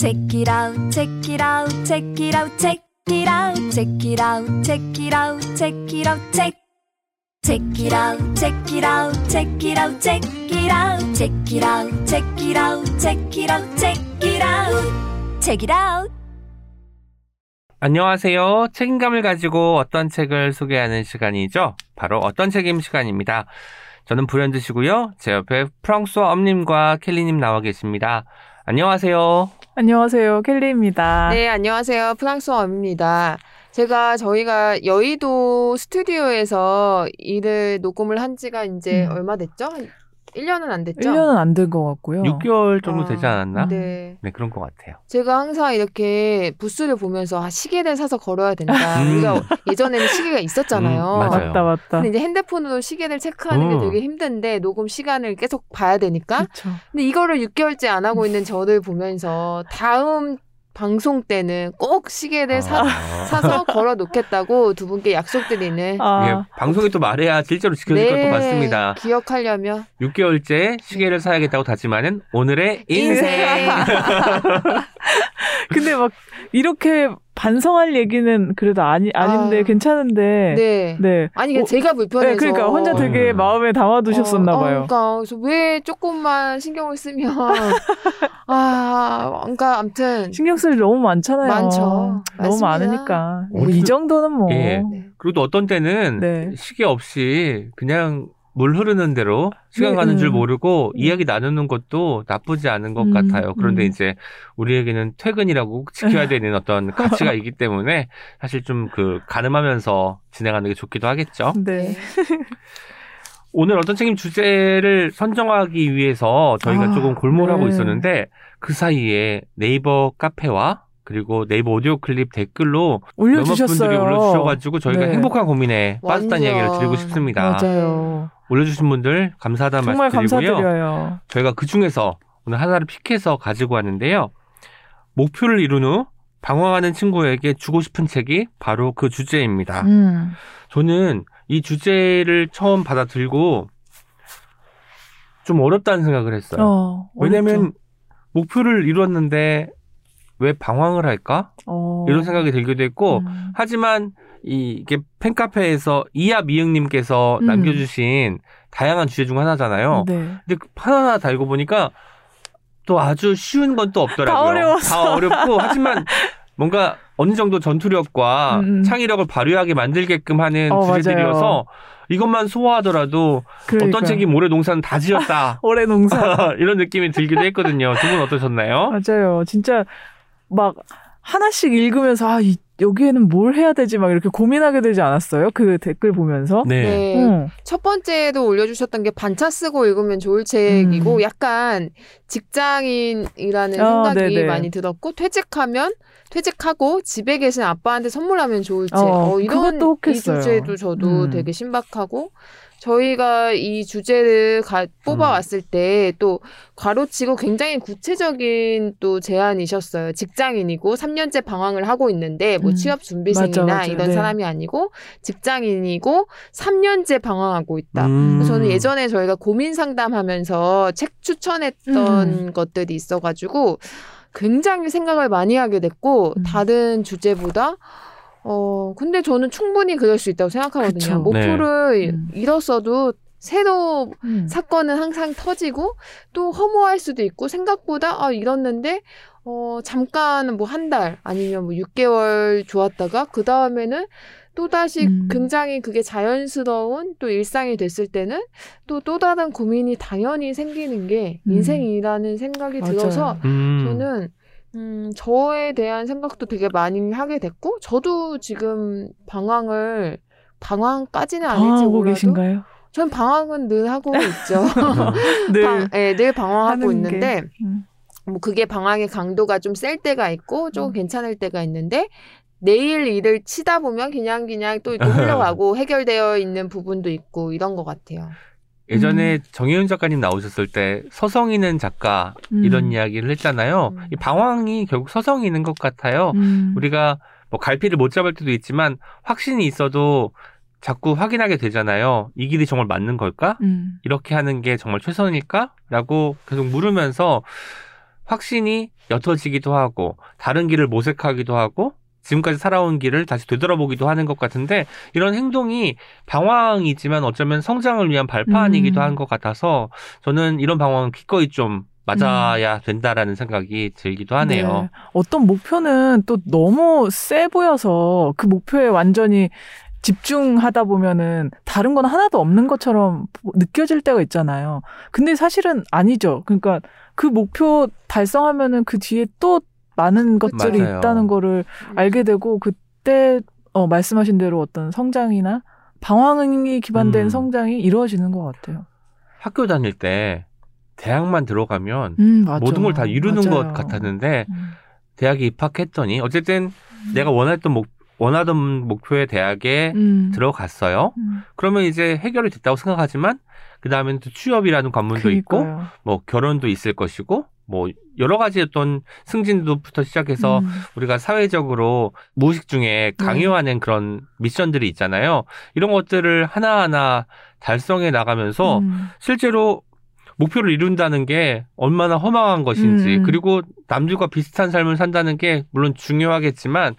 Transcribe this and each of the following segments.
Check it out, check it out, check it out, check it out, check it out, check it out, check it out, check. Check it out, check it out, check it out, check it out, check it out, check it out, check it out, check it out, check it out. 안녕하세요. 책임감을 가지고 어떤 책을 소개하는 시간이죠. 바로 어떤 책임 시간입니다. 저는 불현듯이고요. 제 옆에 프랑스어 엄님과 켈리님 나와 계십니다. 안녕하세요. 안녕하세요. 켈리입니다. 네, 안녕하세요. 프랑스어입니다. 제가 저희가 여의도 스튜디오에서 일을 녹음을 한 지가 이제 음. 얼마 됐죠? 한 1년은 안 됐죠? 1년은 안 된 것 같고요. 6개월 정도 아, 되지 않았나? 네. 네, 그런 것 같아요. 제가 항상 이렇게 부스를 보면서 아, 시계를 사서 걸어야 된다. 음. 우리가 예전에는 시계가 있었잖아요. 음, 맞아요. 맞다, 맞다. 근데 이제 핸드폰으로 시계를 체크하는 음. 게 되게 힘든데 녹음 시간을 계속 봐야 되니까. 그렇죠. 근데 이거를 6개월째 안 하고 있는 저를 보면서 다음 방송 때는 꼭 시계를 사, 아. 사서 걸어 놓겠다고 두 분께 약속드리는 아, 이게 방송에 또 말해야 실제로 지켜질 것도 같습니다. 네, 기억하려면 6개월째 시계를 사야겠다고 다짐하는 오늘의 인생. 근데 막 이렇게 반성할 얘기는 그래도 아니 아닌데 아. 괜찮은데. 네. 네. 아니 어, 제가 불편해서 네, 그러니까 혼자 되게 음. 마음에 담아두셨었나 어, 어, 봐요. 그러니까 그래서 왜 조금만 신경을 쓰면 아, 그러니까 아무튼 신경 쓸일 너무 많잖아요. 많죠. 너무 많습니다. 많으니까. 네. 뭐이 정도는 뭐. 예. 네. 그리고 또 어떤 때는 네. 시계 없이 그냥 물 흐르는 대로 시간 네, 가는 줄 음. 모르고 음. 이야기 나누는 것도 나쁘지 않은 것 음, 같아요. 그런데 음. 이제 우리에게는 퇴근이라고 꼭 지켜야 되는 어떤 가치가 있기 때문에 사실 좀 그 가늠하면서 진행하는 게 좋기도 하겠죠. 네. 오늘 어떤 책임 주제를 선정하기 위해서 저희가 아, 조금 골몰하고 네. 있었는데 그 사이에 네이버 카페와 그리고 네이버 오디오 클립 댓글로 몇몇 올려주셨어요. 분들이 올려주셔가지고 저희가 네. 행복한 고민에 빠졌다는. 이야기를 드리고 싶습니다. 맞아요. 올려주신 분들 감사하다는 정말 말씀 드리고요. 감사드려요. 저희가 그 중에서 오늘 하나를 픽해서 가지고 왔는데요. 목표를 이룬 후 방황하는 친구에게 주고 싶은 책이 바로 그 주제입니다. 음. 저는 이 주제를 처음 받아들고 좀 어렵다는 생각을 했어요. 어, 왜냐면 어렵죠. 목표를 이뤘는데 왜 방황을 할까? 어. 이런 생각이 들기도 했고 음. 하지만 이- 이게 팬카페에서 이하 미영님께서 음. 남겨주신 다양한 주제 중 하나잖아요. 네. 근데 그 하나하나 달고 보니까 또 아주 쉬운 건 또 없더라고요. 다 어려웠어. 다 어렵고 하지만 뭔가 어느 정도 전투력과 음, 음. 창의력을 발휘하게 만들게끔 하는 어, 주제들이어서 맞아요. 이것만 소화하더라도 그러니까요. 어떤 책이 모래 농사는 다 지었다. 올해 농사. 이런 느낌이 들기도 했거든요. 두 분 어떠셨나요? 맞아요. 진짜 막 하나씩 읽으면서 아, 이, 여기에는 뭘 해야 되지 막 이렇게 고민하게 되지 않았어요? 그 댓글 보면서. 네. 네. 응. 첫 번째도 올려주셨던 게 반차 쓰고 읽으면 좋을 책이고 음. 약간 직장인이라는 어, 생각이 네네. 많이 들었고 퇴직하면 퇴직하고 집에 계신 아빠한테 선물하면 좋을 책. 어, 어, 이런 이 혹했어요. 주제도 저도 음. 되게 신박하고 저희가 이 주제를 가- 뽑아왔을 때또 괄호치고 굉장히 구체적인 또 제안이셨어요. 직장인이고 3년째 방황을 하고 있는데 뭐 음. 취업 준비생이나 맞아, 맞아. 이런 네. 사람이 아니고 직장인이고 3년째 방황하고 있다. 음. 저는 예전에 저희가 고민 상담하면서 책 추천했던 음. 것들이 있어가지고 굉장히 생각을 많이 하게 됐고 음. 다른 주제보다 어 근데 저는 충분히 그럴 수 있다고 생각하거든요. 그쵸. 목표를 음. 잃었어도 새로 음. 사건은 항상 터지고 또 허무할 수도 있고 생각보다 아 잃었는데 어 잠깐 뭐 한 달 아니면 뭐 6개월 좋았다가 그 다음에는 또 다시 음. 굉장히 그게 자연스러운 또 일상이 됐을 때는 또또 다른 고민이 당연히 생기는 게 음. 인생이라는 생각이 맞아요. 들어서 음. 저는 음, 저에 대한 생각도 되게 많이 하게 됐고 저도 지금 방황을 방황까지는 방황하고 몰라도 계신가요? 전 방황은 늘 하고 있죠. 네. 방, 예, 늘 방황하고 있는데 게. 음. 뭐 그게 방황의 강도가 좀 셀 때가 있고 조금 음. 괜찮을 때가 있는데 내일 일을 치다 보면 그냥 그냥 또 이렇게 흘러가고 해결되어 있는 부분도 있고 이런 것 같아요. 예전에 정혜윤 작가님 나오셨을 때 서성이는 작가 음. 이런 이야기를 했잖아요. 음. 이 방황이 결국 서성이는 것 같아요. 음. 우리가 뭐 갈피를 못 잡을 때도 있지만 확신이 있어도 자꾸 확인하게 되잖아요. 이 길이 정말 맞는 걸까? 음. 이렇게 하는 게 정말 최선일까? 라고 계속 물으면서 확신이 옅어지기도 하고 다른 길을 모색하기도 하고 지금까지 살아온 길을 다시 되돌아보기도 하는 것 같은데 이런 행동이 방황이지만 어쩌면 성장을 위한 발판이기도 음. 한것 같아서 저는 이런 방황은 기꺼이 좀 맞아야 된다라는 생각이 들기도 하네요. 네. 어떤 목표는 또 너무 세 보여서 그 목표에 완전히 집중하다 보면은 다른 건 하나도 없는 것처럼 느껴질 때가 있잖아요. 근데 사실은 아니죠. 그러니까 그 목표 달성하면은 그 뒤에 또 많은 것들이 맞아요. 있다는 거를 알게 되고 그때 어 말씀하신 대로 어떤 성장이나 방황이 기반된 음. 성장이 이루어지는 것 같아요. 학교 다닐 때 대학만 들어가면 음. 모든 걸 다 이루는 맞아요. 것 같았는데 음. 대학에 입학했더니 어쨌든 내가 원했던 목 원하던 목표의 대학에 음. 들어갔어요. 음. 그러면 이제 해결이 됐다고 생각하지만 그 다음에는 또 취업이라는 관문도 있고 그러니까요. 뭐 결혼도 있을 것이고 뭐 여러 가지 어떤 승진도부터 시작해서 음. 우리가 사회적으로 무의식 중에 강요하는 그런 미션들이 있잖아요. 이런 것들을 하나하나 달성해 나가면서 음. 실제로 목표를 이룬다는 게 얼마나 허망한 것인지 음. 그리고 남들과 비슷한 삶을 산다는 게 물론 중요하겠지만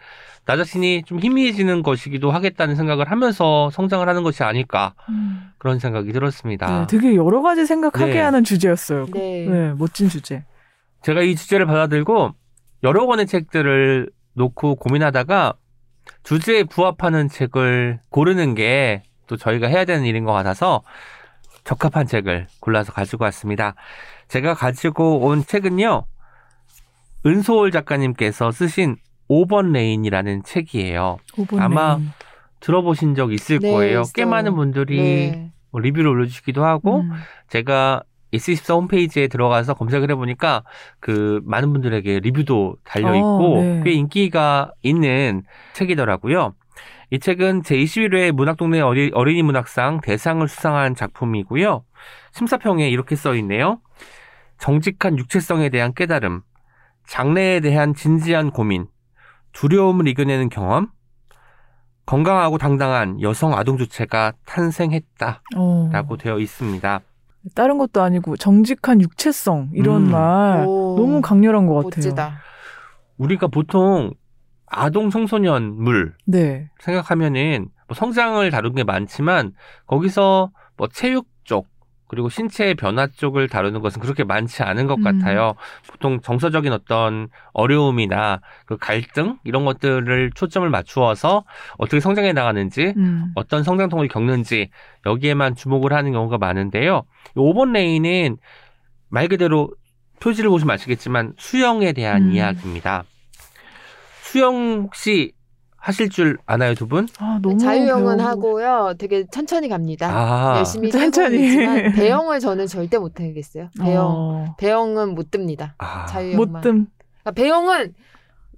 나 자신이 좀 희미해지는 것이기도 하겠다는 생각을 하면서 성장을 하는 것이 아닐까 음. 그런 생각이 들었습니다. 네, 되게 여러 가지 생각하게 네. 하는 주제였어요. 네. 네, 멋진 주제. 제가 이 주제를 받아들고 여러 권의 책들을 놓고 고민하다가 주제에 부합하는 책을 고르는 게 또 저희가 해야 되는 일인 것 같아서 적합한 책을 골라서 가지고 왔습니다. 제가 가지고 온 책은요, 은소홀 작가님께서 쓰신 5번 레인이라는 책이에요. 5번 아마 레인. 들어보신 적 있을 네, 거예요. 꽤 있어요. 많은 분들이 네. 뭐 리뷰를 올려주시기도 하고, 음. 제가 예스24 홈페이지에 들어가서 검색을 해보니까 그 많은 분들에게 리뷰도 달려 있고 어, 네. 꽤 인기가 있는 책이더라고요. 이 책은 제21회 문학동네 어린이 문학상 대상을 수상한 작품이고요. 심사평에 이렇게 써 있네요. 정직한 육체성에 대한 깨달음, 장래에 대한 진지한 고민, 두려움을 이겨내는 경험, 건강하고 당당한 여성 아동 주체가 탄생했다. 어. 라고 되어 있습니다. 다른 것도 아니고 정직한 육체성 이런 음. 말 오, 너무 강렬한 것 같아요. 멋지다. 우리가 보통 아동 청소년물 네. 생각하면은 뭐 성장을 다룬 게 많지만 거기서 뭐 체육 쪽 그리고 신체의 변화 쪽을 다루는 것은 그렇게 많지 않은 것 음. 같아요. 보통 정서적인 어떤 어려움이나 그 갈등 이런 것들을 초점을 맞추어서 어떻게 성장해 나가는지 음. 어떤 성장 통을 겪는지 여기에만 주목을 하는 경우가 많은데요. 이 5번 레인은 말 그대로 표지를 보시면 아시겠지만 수영에 대한 음. 이야기입니다. 수영 혹시 하실 줄 아나요, 두 분? 아, 너무 자유형은 배우고 하고요. 되게 천천히 갑니다. 아, 열심히 천천히. 천천히. 배영을 저는 절대 못 하겠어요. 배영. 어, 배영은 못 듭니다. 아, 자유형만. 못 뜸. 그러니까 배영은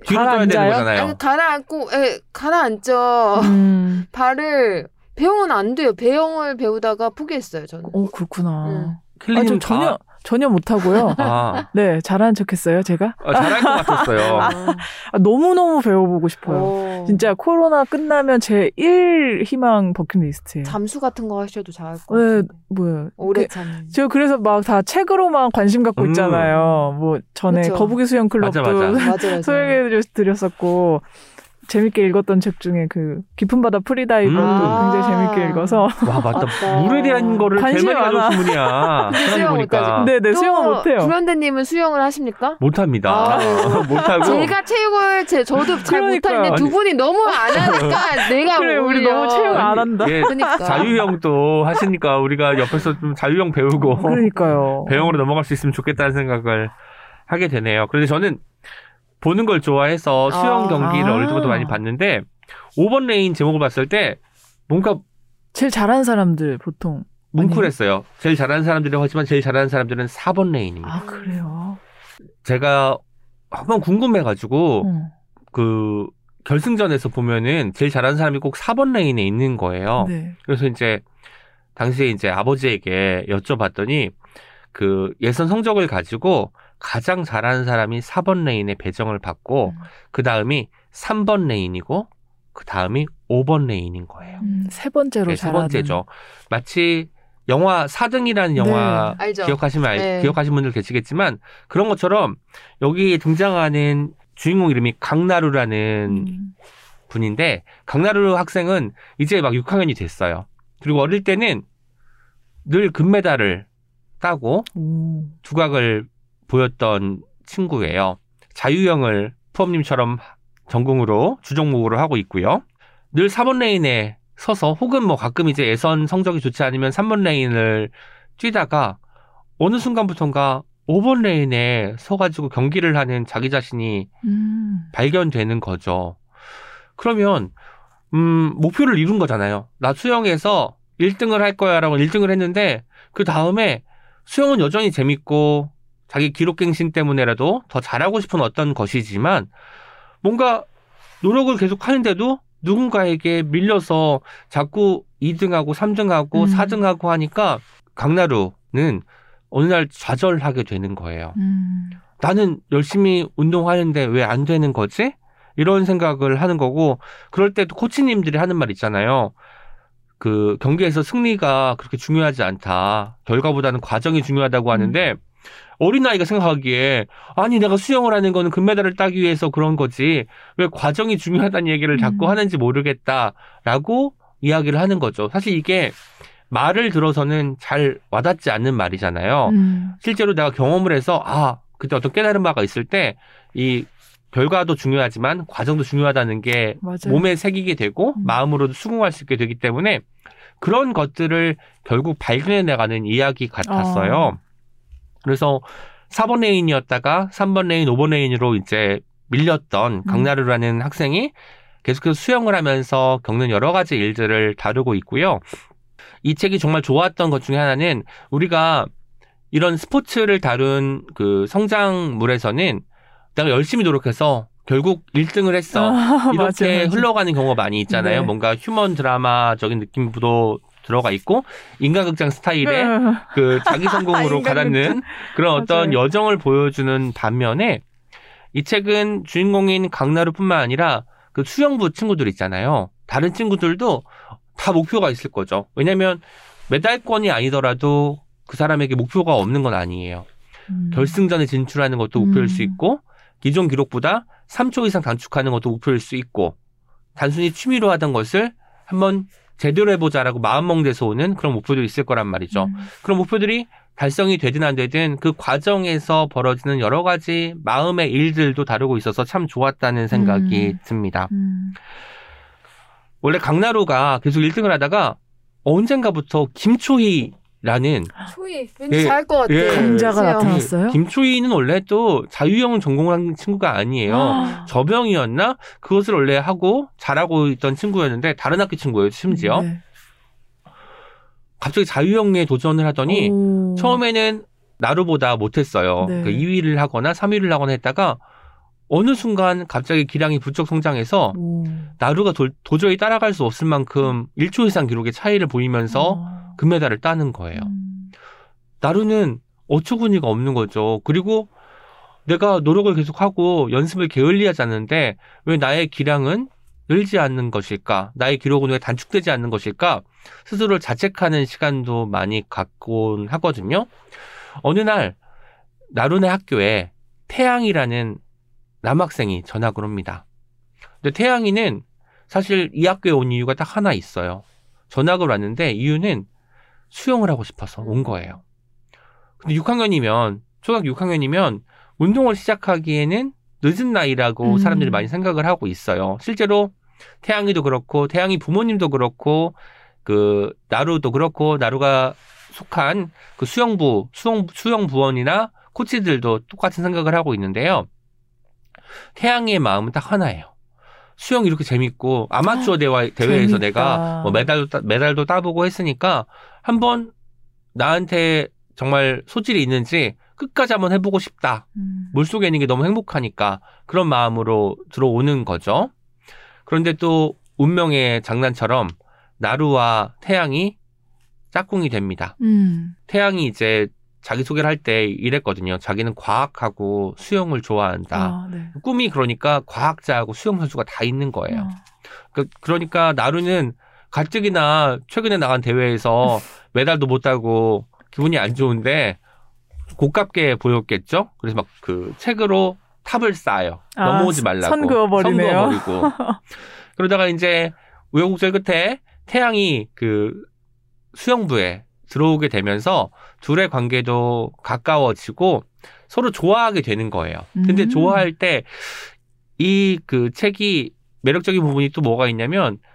뒤로 떠야 되는 가라앉아요? 거잖아요. 아니, 가라앉고 에, 가라앉죠. 음. 발을 배영은 안 돼요. 배영을 배우다가 포기했어요. 저는. 어 그렇구나. 음. 아, 킬리님 전혀 전혀 못 하고요. 아, 네, 잘하는 척 했어요, 제가. 아, 잘할 것 같았어요. 아, 너무 너무 배워보고 싶어요. 오. 진짜 코로나 끝나면 제 1 희망 버킷리스트예요. 잠수 같은 거 하셔도 잘할 것 네, 같아요. 뭐야. 오래 그- 참. 저 그래서 막 다 책으로만 관심 갖고 음. 있잖아요. 뭐 전에 그쵸. 거북이 수영 클럽도 맞아, 맞아. 맞아요. 맞아요. 소개해 드렸었고 재밌게 읽었던 책 중에 그 깊은 바다 프리다이버도 음. 굉장히 재밌게 읽어서 와, 맞다. 맞다. 물에 대한 거를 제일 관심이 많이 많아. 가져오신 분이야. 수영 보니까. 못하지. 네, 네, 또 수영은 못해요. 구현대님은 수영을 하십니까? 못합니다. 아유. 못하고. 제가 체육을 제 저도 잘 그러니까요. 못하는데 두 아니. 분이 너무 안 하니까 내가 그래 우리 오히려 너무 체육 안 한다. 예, 그러니까 자유형도 하시니까 우리가 옆에서 좀 자유형 배우고 그러니까요. 배영으로 넘어갈 수 있으면 좋겠다는 생각을 하게 되네요. 그런데 저는 보는 걸 좋아해서 수영 아. 경기를 아. 어릴 때부터 많이 봤는데 5번 레인 제목을 봤을 때 뭔가 제일 잘하는 사람들 보통 뭉클했어요. 제일 잘하는 사람들이라고 하지만 제일 잘하는 사람들은 4번 레인입니다. 아 그래요. 제가 한번 궁금해가지고 어. 그 결승전에서 보면은 제일 잘하는 사람이 꼭 4번 레인에 있는 거예요. 네. 그래서 이제 당시에 이제 아버지에게 여쭤봤더니 그 예선 성적을 가지고 가장 잘하는 사람이 4번 레인에 배정을 받고 음. 그 다음이 3번 레인이고 그 다음이 5번 레인인 거예요. 음, 세 번째로 네, 세. 번째죠. 마치 영화 4등이라는 영화 네. 기억하시면 알, 네. 기억하신 분들 계시겠지만 그런 것처럼 여기 등장하는 주인공 이름이 강나루라는 음. 분인데 강나루 학생은 이제 막 6학년이 됐어요. 그리고 어릴 때는 늘 금메달을 따고 오. 두각을 보였던 친구예요. 자유형을 프엄님처럼 전공으로 주종목으로 하고 있고요. 늘 4번 레인에 서서 혹은 뭐 가끔 이제 예선 성적이 좋지 않으면 3번 레인을 뛰다가 어느 순간부터인가 5번 레인에 서가지고 경기를 하는 자기 자신이 음. 발견되는 거죠. 그러면 음, 목표를 이룬 거잖아요. 나 수영에서 1등을 할 거야 라고 1등을 했는데 그 다음에 수영은 여전히 재밌고 자기 기록갱신 때문에라도 더 잘하고 싶은 어떤 것이지만 뭔가 노력을 계속 하는데도 누군가에게 밀려서 자꾸 2등하고 3등하고 음. 4등하고 하니까 강나루는 어느 날 좌절하게 되는 거예요. 음. 나는 열심히 운동하는데 왜 안 되는 거지? 이런 생각을 하는 거고, 그럴 때또 코치님들이 하는 말 있잖아요. 그 경기에서 승리가 그렇게 중요하지 않다. 결과보다는 과정이 중요하다고 하는데, 어린아이가 생각하기에, 아니, 내가 수영을 하는 거는 금메달을 따기 위해서 그런 거지, 왜 과정이 중요하다는 얘기를 자꾸 음. 하는지 모르겠다라고 이야기를 하는 거죠. 사실 이게 말을 들어서는 잘 와닿지 않는 말이잖아요. 음. 실제로 내가 경험을 해서 아 그때 어떤 깨달은 바가 있을 때 이 결과도 중요하지만 과정도 중요하다는 게 맞아요. 몸에 새기게 되고 음. 마음으로도 수긍할 수 있게 되기 때문에 그런 것들을 결국 발견해 나가는 이야기 같았어요. 어. 그래서 4번 레인이었다가 3번 레인, 5번 레인으로 이제 밀렸던 음. 강나루라는 학생이 계속해서 수영을 하면서 겪는 여러 가지 일들을 다루고 있고요. 이 책이 정말 좋았던 것 중에 하나는 우리가 이런 스포츠를 다룬 그 성장물에서는 내가 열심히 노력해서 결국 1등을 했어. 아, 이렇게 맞아, 맞아. 흘러가는 경우가 많이 있잖아요. 네. 뭔가 휴먼 드라마적인 느낌도 들어가 있고 인간극장 스타일의 그 자기 성공으로. 가닿는 그런 어떤 맞아요. 여정을 보여주는 반면에 이 책은 주인공인 강나루뿐만 아니라 그 수영부 친구들 있잖아요. 다른 친구들도 다 목표가 있을 거죠. 왜냐하면 메달권이 아니더라도 그 사람에게 목표가 없는 건 아니에요. 음. 결승전에 진출하는 것도 목표일 수 음. 있고 기존 기록보다 3초 이상 단축하는 것도 목표일 수 있고 단순히 취미로 하던 것을 한번 제대로 해보자라고 마음먹는 서 오는 그런 목표도 있을 거란 말이죠. 음. 그런 목표들이 달성이 되든 안 되든 그 과정에서 벌어지는 여러 가지 마음의 일들도 다루고 있어서 참 좋았다는 생각이 음. 듭니다. 음. 원래 강나루가 계속 1등을 하다가 언젠가부터 김초희 라는 초이 왠지 예, 잘할 것 같아. 예. 강자가. 나타났어요? 김초희는 원래 또 자유형 전공한 친구가 아니에요. 아. 저병이었나? 그것을 원래 하고 잘하고 있던 친구였는데 다른 학교 친구예요, 심지어. 네. 갑자기 자유형에 도전을 하더니 오. 처음에는 나루보다 못했어요. 네. 그 2위를 하거나 3위를 하거나 했다가 어느 순간 갑자기 기량이 부쩍 성장해서 오. 나루가 도, 저히 따라갈 수 없을 만큼 1초 이상 기록의 차이를 보이면서 어. 금메달을 따는 거예요. 음. 나루는 어처구니가 없는 거죠. 그리고 내가 노력을 계속하고 연습을 게을리하지 않는데 왜 나의 기량은 늘지 않는 것일까? 나의 기록은 왜 단축되지 않는 것일까? 스스로를 자책하는 시간도 많이 갖곤 하거든요. 어느 날 나루네 학교에 태양이라는 남학생이 전학을 옵니다. 근데 태양이는 사실 이 학교에 온 이유가 딱 하나 있어요. 전학을 왔는데 이유는 수영을 하고 싶어서 온 거예요. 근데 6학년이면 초등학교 6학년이면 운동을 시작하기에는 늦은 나이라고 음. 사람들이 많이 생각을 하고 있어요. 실제로 태양이도 그렇고 태양이 부모님도 그렇고 그 나루도 그렇고 나루가 속한 그 수영부 수영 수영 부원이나 코치들도 똑같은 생각을 하고 있는데요. 태양이의 마음은 딱 하나예요. 수영 이렇게 재밌고 아마추어 대화, 대회에서 재밌다. 내가 뭐 메달도 따, 메달도 따보고 했으니까 한번 나한테 정말 소질이 있는지 끝까지 한번 해보고 싶다. 음. 물 속에 있는 게 너무 행복하니까 그런 마음으로 들어오는 거죠. 그런데 또 운명의 장난처럼 나루와 태양이 짝꿍이 됩니다. 음. 태양이 이제 자기소개를 할 때 이랬거든요. 자기는 과학하고 수영을 좋아한다. 아, 네. 꿈이 그러니까 과학자하고 수영 선수가 다 있는 거예요. 어. 그, 그러니까 나루는 가뜩이나 최근에 나간 대회에서 메달도 못 따고 기분이 안 좋은데 고깝게 보였겠죠. 그래서 막 그 책으로 탑을 쌓아요. 아, 넘어오지 말라고. 선 그어버리네요. 선 그어버리고. 그러다가 이제 우여곡절 끝에 태양이 그 수영부에 들어오게 되면서 둘의 관계도 가까워지고 서로 좋아하게 되는 거예요. 근데 음. 좋아할 때 이 그 책이 매력적인 부분이 또 뭐가 있냐면 그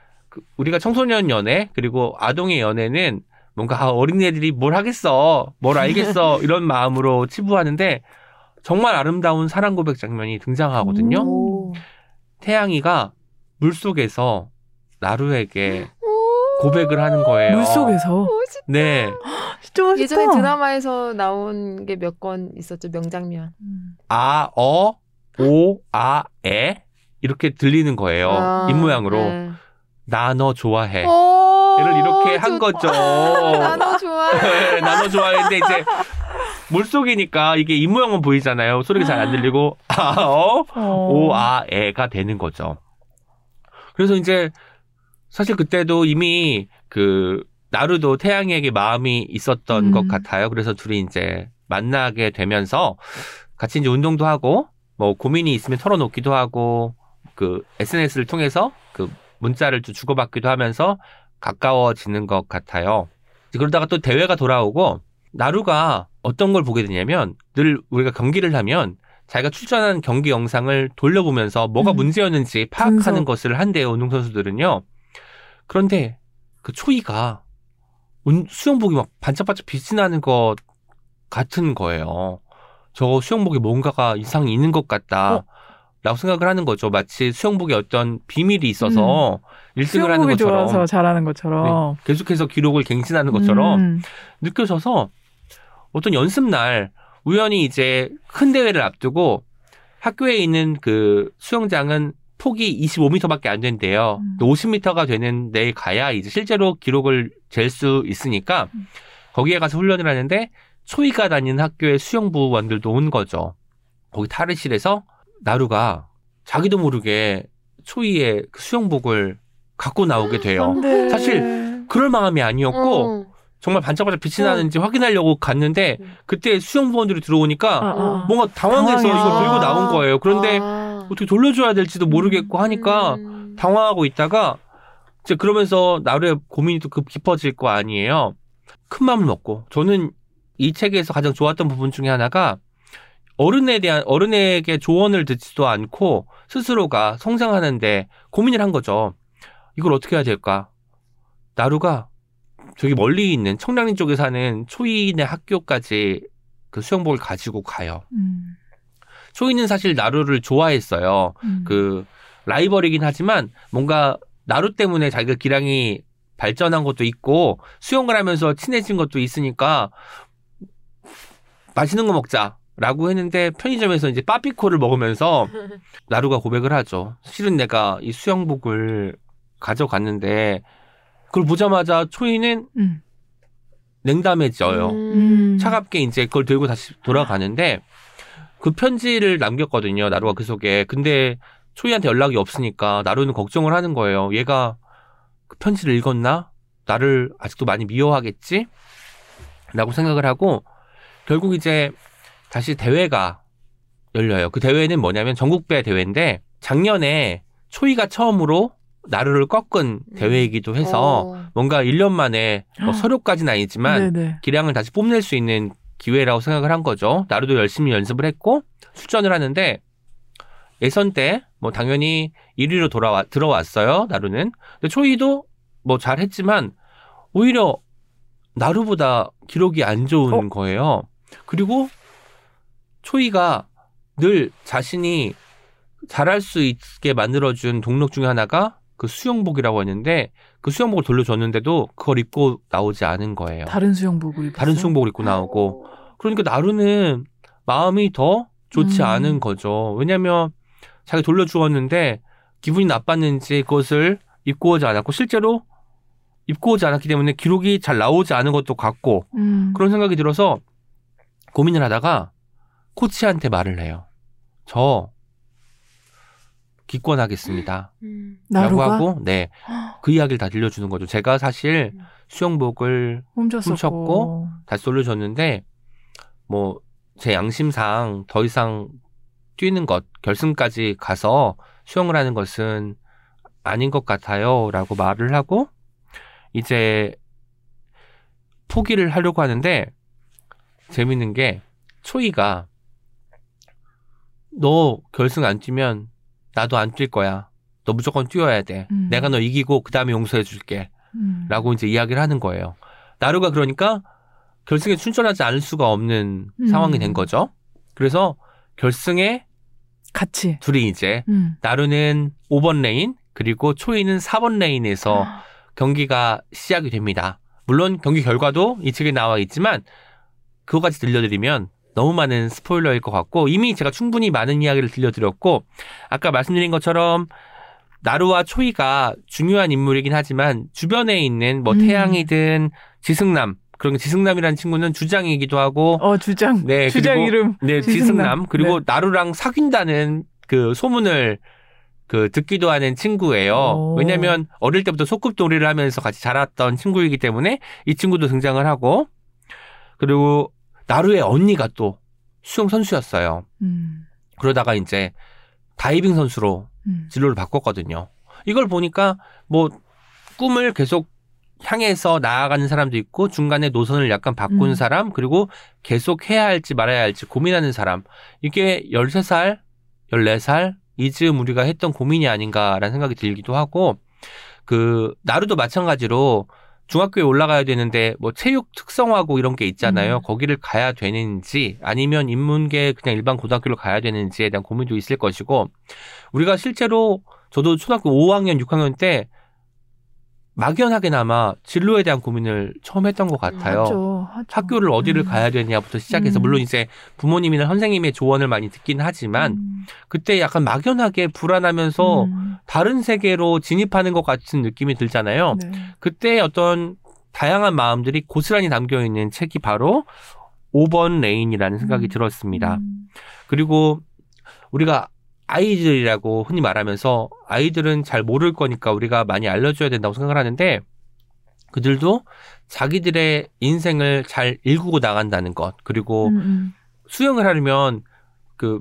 우리가 청소년 연애 그리고 아동의 연애는 뭔가 아, 어린애들이 뭘 하겠어, 뭘 알겠어 이런 마음으로 치부하는데 정말 아름다운 사랑 고백 장면이 등장하거든요. 오. 태양이가 물 속에서 나루에게 오. 고백을 하는 거예요. 물 속에서 멋있다. 네. 진짜 멋있다. 예전에 드라마에서 나온 게 몇 건 있었죠 명장면. 음. 아, 어, 오, 아, 에 이렇게 들리는 거예요. 아, 입 모양으로 네. 나너 좋아해. 오, 를 이렇게 한. 거죠. 나너 좋아. 네, 나너 좋아했는데 이제 물속이니까 이게 입 모양은 보이잖아요. 소리가 잘 안 들리고 아, 어, 어. 오, 아, 에가 되는 거죠. 그래서 이제 사실 그때도 이미 그 나루도 태양이에게 마음이 있었던 음. 것 같아요. 그래서 둘이 이제 만나게 되면서 같이 이제 운동도 하고 뭐 고민이 있으면 털어놓기도 하고 그 SNS를 통해서 그 문자를 좀 주고받기도 하면서 가까워지는 것 같아요. 그러다가 또 대회가 돌아오고 나루가 어떤 걸 보게 되냐면 늘 우리가 경기를 하면 자기가 출전한 경기 영상을 돌려보면서 뭐가 음. 문제였는지 파악하는 분석. 것을 한대요 운동 선수들은요. 그런데 그 초이가 운- 수영복이 막 반짝반짝 빛이 나는 것 같은 거예요. 저 수영복에 뭔가가 이상이 있는 것 같다. 어? 라고 생각을 하는 거죠. 마치 수영복에 어떤 비밀이 있어서 1등을 하는 것처럼 좋아서 잘하는 것처럼. 네, 계속해서 기록을 갱신하는 것처럼 음. 느껴져서 어떤 연습날 우연히 이제 큰 대회를 앞두고 학교에 있는 그 수영장은 폭이 25m밖에 안 된대요. 음. 50m가 되는 데에 가야 이제 실제로 기록을 잴 수 있으니까 음. 거기에 가서 훈련을 하는데 초이가 다니는 학교의 수영부원들도 온 거죠. 거기 탈의실에서 나루가 자기도 모르게 초이의 그 수영복을 갖고 나오게 돼요. 안 돼. 사실 그럴 마음이 아니었고 어. 정말 반짝반짝 빛이 어. 나는지 확인하려고 갔는데 음. 그때 수영부원들이 들어오니까 아, 아. 뭔가 당황해서. 이걸 들고 나온 거예요. 그런데 아. 어떻게 돌려줘야 될지도 모르겠고 하니까 음. 당황하고 있다가 이제 그러면서 나루의 고민이 또급 깊어질 거 아니에요. 큰 마음을 먹고 저는 이 책에서 가장 좋았던 부분 중에 하나가 어른에 대한 어른에게 조언을 듣지도 않고 스스로가 성장하는데 고민을 한 거죠. 이걸 어떻게 해야 될까? 나루가 저기 멀리 있는 청량리 쪽에 사는 초이네 학교까지 그 수영복을 가지고 가요. 음. 초이는 사실 나루를 좋아했어요. 음. 그 라이벌이긴 하지만 뭔가 나루 때문에 자기가 기량이 발전한 것도 있고 수영을 하면서 친해진 것도 있으니까 맛있는 거 먹자 라고 했는데 편의점에서 이제 빠삐코를 먹으면서 나루가 고백을 하죠. 실은 내가 이 수영복을 가져갔는데 그걸 보자마자 초이는 음. 냉담해져요. 음. 차갑게 이제 그걸 들고 다시 돌아가는데 그 편지를 남겼거든요. 나루가 그 속에. 근데 초이한테 연락이 없으니까 나루는 걱정을 하는 거예요. 얘가 그 편지를 읽었나? 나를 아직도 많이 미워하겠지? 라고 생각을 하고 결국 이제 다시 대회가 열려요. 그 대회는 뭐냐면 전국배 대회인데 작년에 초이가 처음으로 나루를 꺾은 대회이기도 해서 어. 뭔가 1년 만에 뭐 서류까지는 아니지만 네네. 기량을 다시 뽐낼 수 있는 기회라고 생각을 한 거죠. 나루도 열심히 연습을 했고 출전을 하는데 예선 때 뭐 당연히 1위로 돌아와 들어왔어요. 나루는. 근데 초이도 뭐 잘했지만 오히려 나루보다 기록이 안 좋은 어? 거예요. 그리고 초이가 늘 자신이 잘할 수 있게 만들어준 동력 중에 하나가 그 수영복이라고 했는데 그 수영복을 돌려줬는데도 그걸 입고 나오지 않은 거예요. 다른 수영복을 입었어요. 다른 수영복을 입고 나오고 그러니까 나루는 마음이 더 좋지 음. 않은 거죠. 왜냐하면 자기 돌려주었는데 기분이 나빴는지 그것을 입고 오지 않았고 실제로 입고 오지 않았기 때문에 기록이 잘 나오지 않은 것도 같고 음. 그런 생각이 들어서 고민을 하다가 코치한테 말을 해요. 저 기권하겠습니다. 음. 라고 하고 네. 그 이야기를 다 들려주는 거죠. 제가 사실 음. 수영복을 훔쳤었고 훔쳤고 다시 돌려줬는데 뭐 제 양심상 더 이상 뛰는 것 결승까지 가서 수영을 하는 것은 아닌 것 같아요라고 말을 하고 이제 포기를 하려고 하는데 재밌는 게 초이가 너 결승 안 뛰면 나도 안 뛸 거야. 너 무조건 뛰어야 돼. 음. 내가 너 이기고 그 다음에 용서해 줄게. 음. 라고 이제 이야기를 하는 거예요. 나루가 그러니까 결승에 출전하지 않을 수가 없는 음. 상황이 된 거죠. 그래서 결승에 같이 둘이 이제 음. 나루는 5번 레인 그리고 초이는 4번 레인에서 경기가 시작이 됩니다. 물론 경기 결과도 이 책에 나와 있지만 그거까지 들려드리면 너무 많은 스포일러일 것 같고 이미 제가 충분히 많은 이야기를 들려드렸고 아까 말씀드린 것처럼 나루와 초이가 중요한 인물이긴 하지만 주변에 있는 뭐 음. 태양이든 지승남 그런 지승남이라는 친구는 주장이기도 하고 어 주장 네, 주장 그리고- 이름 네, 지승남. 지승남. 그리고 네. 나루랑 사귄다는 그 소문을 그 듣기도 하는 친구예요. 오. 왜냐면 어릴 때부터 소꿉놀이를 하면서 같이 자랐던 친구이기 때문에 이 친구도 등장을 하고 그리고 나루의 언니가 또 수영 선수였어요. 음. 그러다가 이제 다이빙 선수로 음. 진로를 바꿨거든요. 이걸 보니까 뭐 꿈을 계속 향해서 나아가는 사람도 있고 중간에 노선을 약간 바꾼 음. 사람 그리고 계속 해야 할지 말아야 할지 고민하는 사람 이게 13살, 14살 이즈음 우리가 했던 고민이 아닌가라는 생각이 들기도 하고 그 나루도 마찬가지로 중학교에 올라가야 되는데 뭐 체육 특성화고 이런 게 있잖아요. 음. 거기를 가야 되는지 아니면 인문계 그냥 일반 고등학교를 가야 되는지에 대한 고민도 있을 것이고 우리가 실제로 저도 초등학교 5학년, 6학년 때 막연하게나마 진로에 대한 고민을 처음 했던 것 같아요. 하죠, 하죠. 학교를 어디를 음. 가야 되냐부터 시작해서 음. 물론 이제 부모님이나 선생님의 조언을 많이 듣긴 하지만 음. 그때 약간 막연하게 불안하면서 음. 다른 세계로 진입하는 것 같은 느낌이 들잖아요. 네. 그때 어떤 다양한 마음들이 고스란히 담겨 있는 책이 바로 5번 레인이라는 생각이 음. 들었습니다. 음. 그리고 우리가 아이들이라고 흔히 말하면서 아이들은 잘 모를 거니까 우리가 많이 알려줘야 된다고 생각을 하는데 그들도 자기들의 인생을 잘 일구고 나간다는 것 그리고 음, 음. 수영을 하려면 그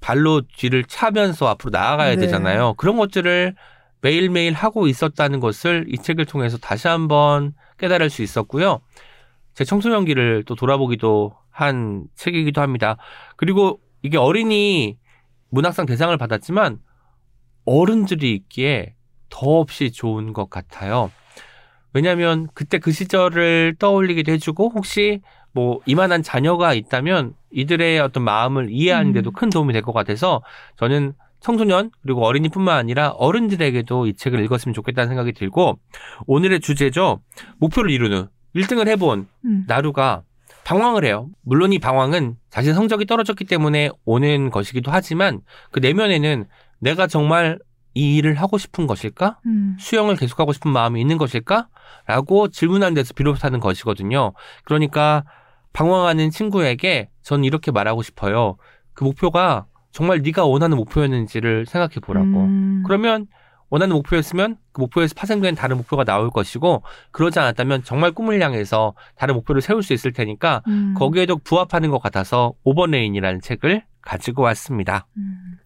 발로 뒤를 차면서 앞으로 나아가야 네. 되잖아요. 그런 것들을 매일매일 하고 있었다는 것을 이 책을 통해서 다시 한번 깨달을 수 있었고요. 제 청소년기를 또 돌아보기도 한 책이기도 합니다. 그리고 이게 어린이 문학상 대상을 받았지만 어른들이 읽기에 더없이 좋은 것 같아요. 왜냐하면 그때 그 시절을 떠올리기도 해주고 혹시 뭐 이만한 자녀가 있다면 이들의 어떤 마음을 이해하는 데도 음. 큰 도움이 될 것 같아서 저는 청소년 그리고 어린이뿐만 아니라 어른들에게도 이 책을 읽었으면 좋겠다는 생각이 들고 오늘의 주제죠. 목표를 이루는 1등을 해본 음. 나루가 방황을 해요. 물론 이 방황은 자신 성적이 떨어졌기 때문에 오는 것이기도 하지만 그 내면에는 내가 정말 이 일을 하고 싶은 것일까? 음. 수영을 계속하고 싶은 마음이 있는 것일까? 라고 질문한 데서 비롯하는 것이거든요. 그러니까 방황하는 친구에게 저는 이렇게 말하고 싶어요. 그 목표가 정말 네가 원하는 목표였는지를 생각해 보라고. 음. 그러면 원하는 목표였으면 그 목표에서 파생된 다른 목표가 나올 것이고 그러지 않았다면 정말 꿈을 향해서 다른 목표를 세울 수 있을 테니까 음. 거기에도 부합하는 것 같아서 5번 레인이라는 책을 가지고 왔습니다. 음.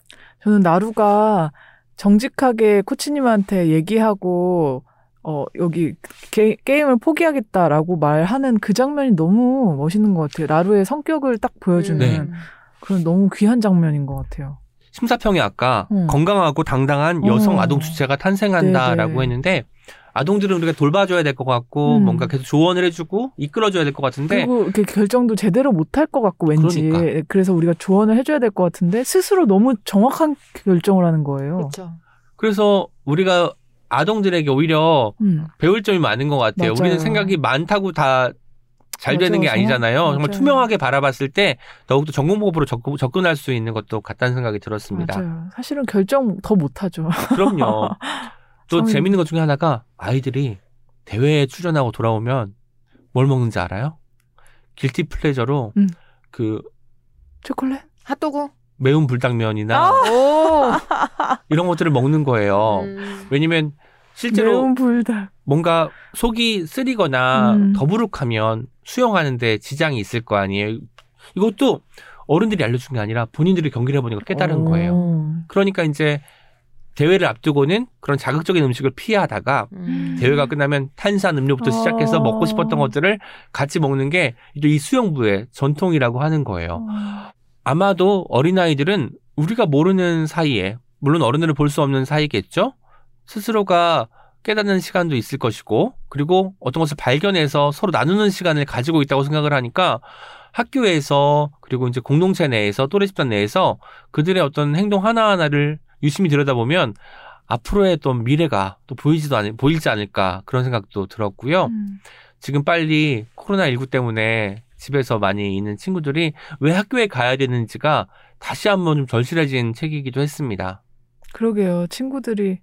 저는 나루가 정직하게 코치님한테 얘기하고 어 여기 게, 게임을 포기하겠다라고 말하는 그 장면이 너무 멋있는 것 같아요. 나루의 성격을 딱 보여주는 네. 그런 너무 귀한 장면인 것 같아요. 심사평이 아까 음. 건강하고 당당한 여성 어. 아동 주체가 탄생한다라고 네네. 했는데 아동들은 우리가 돌봐줘야 될 것 같고 음. 뭔가 계속 조언을 해주고 이끌어줘야 될 것 같은데 그리고 이렇게 결정도 제대로 못할 것 같고 왠지 그러니까. 그래서 우리가 조언을 해줘야 될 것 같은데 스스로 너무 정확한 결정을 하는 거예요. 그렇죠. 그래서 우리가 아동들에게 오히려 음. 배울 점이 많은 것 같아요. 맞아요. 우리는 생각이 많다고 다 잘 되는 맞아요. 게 아니잖아요. 정확- 정말 맞아요. 투명하게 바라봤을 때 더욱더 전공법으로 접근, 접근 할 수 있는 것도 같다는 생각이 들었습니다. 맞아요. 사실은 결정 더 못하죠. 그럼요. 또 성인- 재밌는 것 중에 하나가 아이들이 대회에 출전하고 돌아오면 뭘 먹는지 알아요? 길티 플레저로 음. 그 초콜릿? 핫도그? 매운 불당면이나 아! 오. 이런 것들을 먹는 거예요. 음. 왜냐면 실제로 매운 불닭. 뭔가 속이 쓰리거나 음. 더부룩하면 수영하는데 지장이 있을 거 아니에요. 이것도 어른들이 알려준 게 아니라 본인들이 경기를 해보니까 깨달은 거예요. 오. 그러니까 이제 대회를 앞두고는 그런 자극적인 음식을 피하다가 음. 대회가 끝나면 탄산 음료부터 시작해서 어. 먹고 싶었던 것들을 같이 먹는 게이 수영부의 전통이라고 하는 거예요. 아마도 어린아이들은 우리가 모르는 사이에, 물론 어른들을 볼 수 없는 사이겠죠? 스스로가 깨닫는 시간도 있을 것이고, 그리고 어떤 것을 발견해서 서로 나누는 시간을 가지고 있다고 생각을 하니까 학교에서, 그리고 이제 공동체 내에서, 또래 집단 내에서 그들의 어떤 행동 하나하나를 유심히 들여다보면 앞으로의 또 미래가 또 보이지도 않, 보이지 않을까 그런 생각도 들었고요. 음. 지금 빨리 코로나19 때문에 집에서 많이 있는 친구들이 왜 학교에 가야 되는지가 다시 한번 좀 절실해진 책이기도 했습니다. 그러게요. 친구들이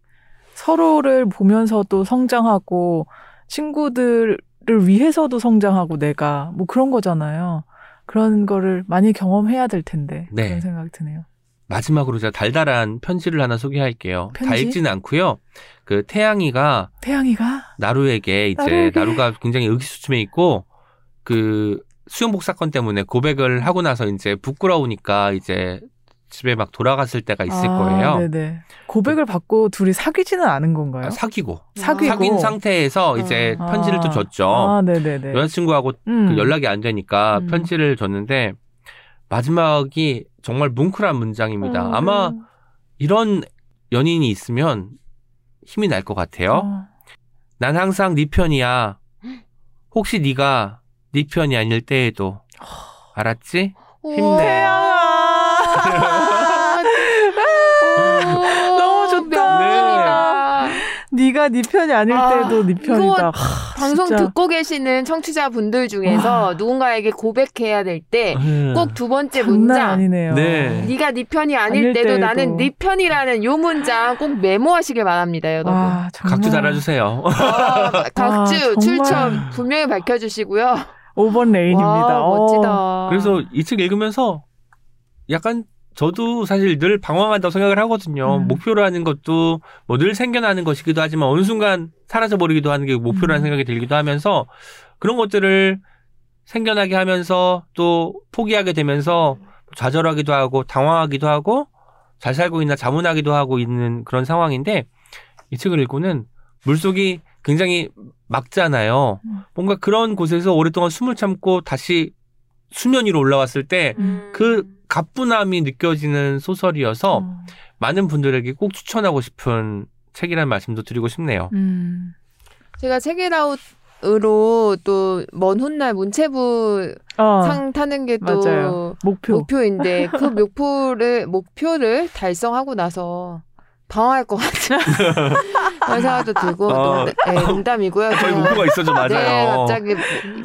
서로를 보면서 또 성장하고 친구들을 위해서도 성장하고 내가 뭐 그런 거잖아요. 그런 거를 많이 경험해야 될 텐데 네. 그런 생각이 드네요. 마지막으로 제가 달달한 편지를 하나 소개할게요. 편지? 달지는 않고요. 그 태양이가 태양이가 나루에게 이제 나루에게. 나루가 굉장히 의기소침해 있고 그 수영복 사건 때문에 고백을 하고 나서 이제 부끄러우니까 이제 집에 막 돌아갔을 때가 있을 아, 거예요. 네네. 고백을 받고 둘이 사귀지는 않은 건가요? 아, 사귀고 사귀고 사귄 상태에서 이제 아. 편지를 또 줬죠. 아, 네네네. 여자친구하고 음. 그 연락이 안 되니까 음. 편지를 줬는데 마지막이 정말 뭉클한 문장입니다. 어, 아마 이런 연인이 있으면 힘이 날 것 같아요. 어. 난 항상 네 편이야. 혹시 네가 네 편이 아닐 때에도 알았지? 힘내. 너무 좋다. 명언이다. 네가 네 편이 아닐 아, 때도 네 편이다. 하, 방송 진짜. 듣고 계시는 청취자 분들 중에서 와. 누군가에게 고백해야 될 때 꼭 두 번째 문장 아니네요. 네. 네가 네 편이 아닐 아닐 때도, 때에도. 나는 네 편이라는 요 문장 꼭 메모하시길 바랍니다, 여러분. 와, 정말 각주 달아주세요. 아, 각주 정말. 출처 분명히 밝혀주시고요. 5번 레인입니다. 와, 어. 멋지다. 그래서 이 책 읽으면서 약간 저도 사실 늘 방황한다고 생각을 하거든요. 음. 목표라는 것도 뭐 늘 생겨나는 것이기도 하지만 어느 순간 사라져버리기도 하는 게 목표라는 음. 생각이 들기도 하면서 그런 것들을 생겨나게 하면서 또 포기하게 되면서 좌절하기도 하고 당황하기도 하고 잘 살고 있나 자문하기도 하고 있는 그런 상황인데 이 책을 읽고는 물속이 굉장히 막잖아요. 음. 뭔가 그런 곳에서 오랫동안 숨을 참고 다시 수면 위로 올라왔을 때 음. 그 가뿐함이 느껴지는 소설이어서 어. 많은 분들에게 꼭 추천하고 싶은 책이라는 말씀도 드리고 싶네요. 음. 제가 책이라웃 으로 또 먼 훗날 문체부 어, 상 타는 게 또. 목표. 목표인데 그 목표를 목표를 달성하고 나서 방황할 것 같은 그런 생각도 들고 어. 농, 네, 농담이고요. 저희 목표가 있어죠, 맞아요. 네, 갑자기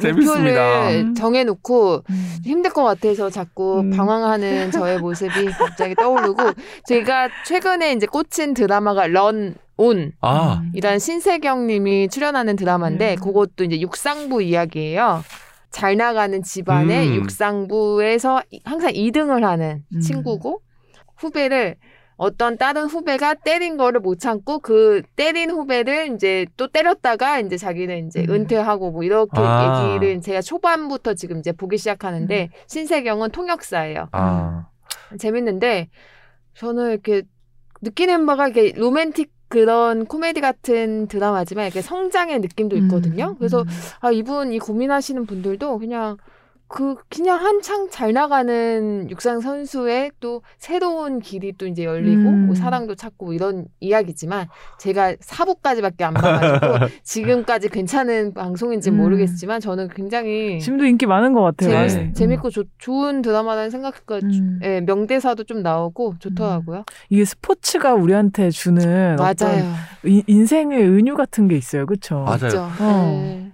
재밌습니다. 목표를 정해놓고 음. 힘들 것 같아서 자꾸 음. 방황하는 저의 모습이 갑자기 떠오르고 제가 최근에 이제 꽂힌 드라마가 런 온. 아, 이란 신세경 님이 출연하는 드라마인데 음. 그것도 이제 육상부 이야기예요. 잘 나가는 집안의 음. 육상부에서 이- 항상 2등을 하는 음. 친구고 후배를 어떤 다른 후배가 때린 거를 못 참고 그 때린 후배를 이제 또 때렸다가 이제 자기는 이제 음. 은퇴하고 뭐 이렇게 아. 얘기를 제가 초반부터 지금 이제 보기 시작하는데 신세경은 통역사예요. 아, 재밌는데 저는 이렇게 느끼는 바가 이렇게 로맨틱 그런 코미디 같은 드라마지만 이렇게 성장의 느낌도 있거든요. 음, 그래서 음. 아 이분 이 고민하시는 분들도 그냥 그 그냥 한창 잘 나가는 육상 선수의 또 새로운 길이 또 이제 열리고 음. 뭐 사랑도 찾고 이런 이야기지만 제가 4부까지밖에 안 봐가지고 지금까지 괜찮은 방송인지 는 음. 모르겠지만 저는 굉장히 지금도 인기 많은 것 같아요. 네. 음. 재밌고 좋- 좋은 드라마라는 생각가 음. 예, 명대사도 좀 나오고 좋더라고요. 이게 스포츠가 우리한테 주는 어떤 맞아요. 이- 인생의 은유 같은 게 있어요. 그렇죠? 맞아요. 어. 네.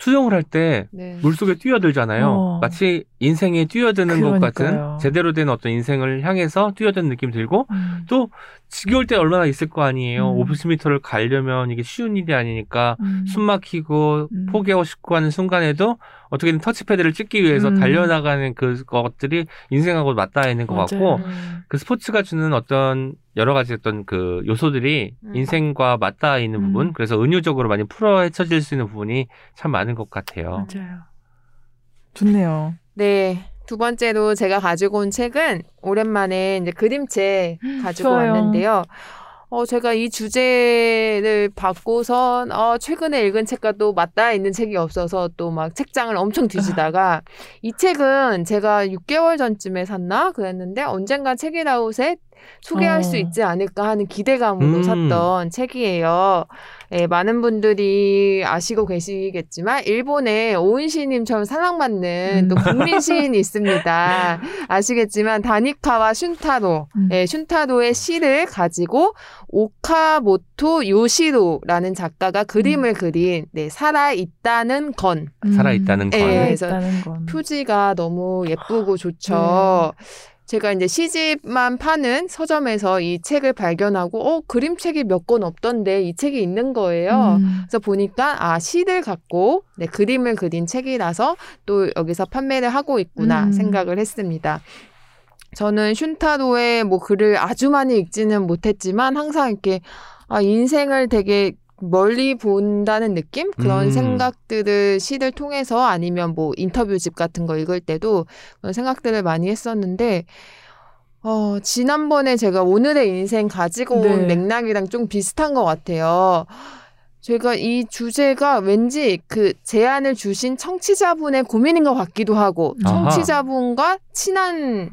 수영을 할때 네. 물속에 뛰어들잖아요. 어. 마치 인생에 뛰어드는 것 그러니까요. 같은 제대로 된 어떤 인생을 향해서 뛰어드는 느낌이 들고 음. 또 지겨울 때 얼마나 있을 거 아니에요. 음. 50m를 가려면 이게 쉬운 일이 아니니까 음. 숨 막히고 음. 포기하고 싶고 하는 순간에도 어떻게든 터치패드를 찍기 위해서 음. 달려나가는 그 것들이 인생하고 맞닿아 있는 것 같고 맞아요. 음. 그 스포츠가 주는 어떤 여러 가지 어떤 그 요소들이 음. 인생과 맞닿아 있는 음. 부분 그래서 은유적으로 많이 풀어 헤쳐질 수 있는 부분이 참 많은 것 같아요. 맞아요. 좋네요. 네. 두 번째로 제가 가지고 온 책은 오랜만에 이제 그림책 가지고 좋아요. 왔는데요. 어, 제가 이 주제를 받고선, 어, 최근에 읽은 책과 또 맞닿아 있는 책이 없어서 또 막 책장을 엄청 뒤지다가 이 책은 제가 6개월 전쯤에 샀나? 그랬는데 언젠가 책이라웃에 소개할 어. 수 있지 않을까 하는 기대감으로 음. 샀던 책이에요. 예, 많은 분들이 아시고 계시겠지만 일본에 오은시님처럼 사랑받는 음. 또 국민 시인이 있습니다. 아시겠지만 다니카와 슌타로, 음. 예, 슌타로의 시를 가지고 오카모토 요시로라는 작가가 그림을 그린 네, 살아 있다는 건 살아 있다는 건. 예, 건. 표지가 너무 예쁘고 좋죠. 제가 이제 시집만 파는 서점에서 이 책을 발견하고 어 그림책이 몇 권 없던데 이 책이 있는 거예요. 음. 그래서 보니까 아 시를 갖고 네, 그림을 그린 책이라서 또 여기서 판매를 하고 있구나 음. 생각을 했습니다. 저는 슌타로의 뭐 글을 아주 많이 읽지는 못했지만 항상 이렇게 아 인생을 되게 멀리 본다는 느낌 그런 음. 생각들을 시를 통해서 아니면 뭐 인터뷰집 같은 거 읽을 때도 그런 생각들을 많이 했었는데 어 지난번에 제가 오늘의 인생 가지고 온 네. 맥락이랑 좀 비슷한 것 같아요. 제가 이 주제가 왠지 그 제안을 주신 청취자분의 고민인 것 같기도 하고. 청취자분과 친한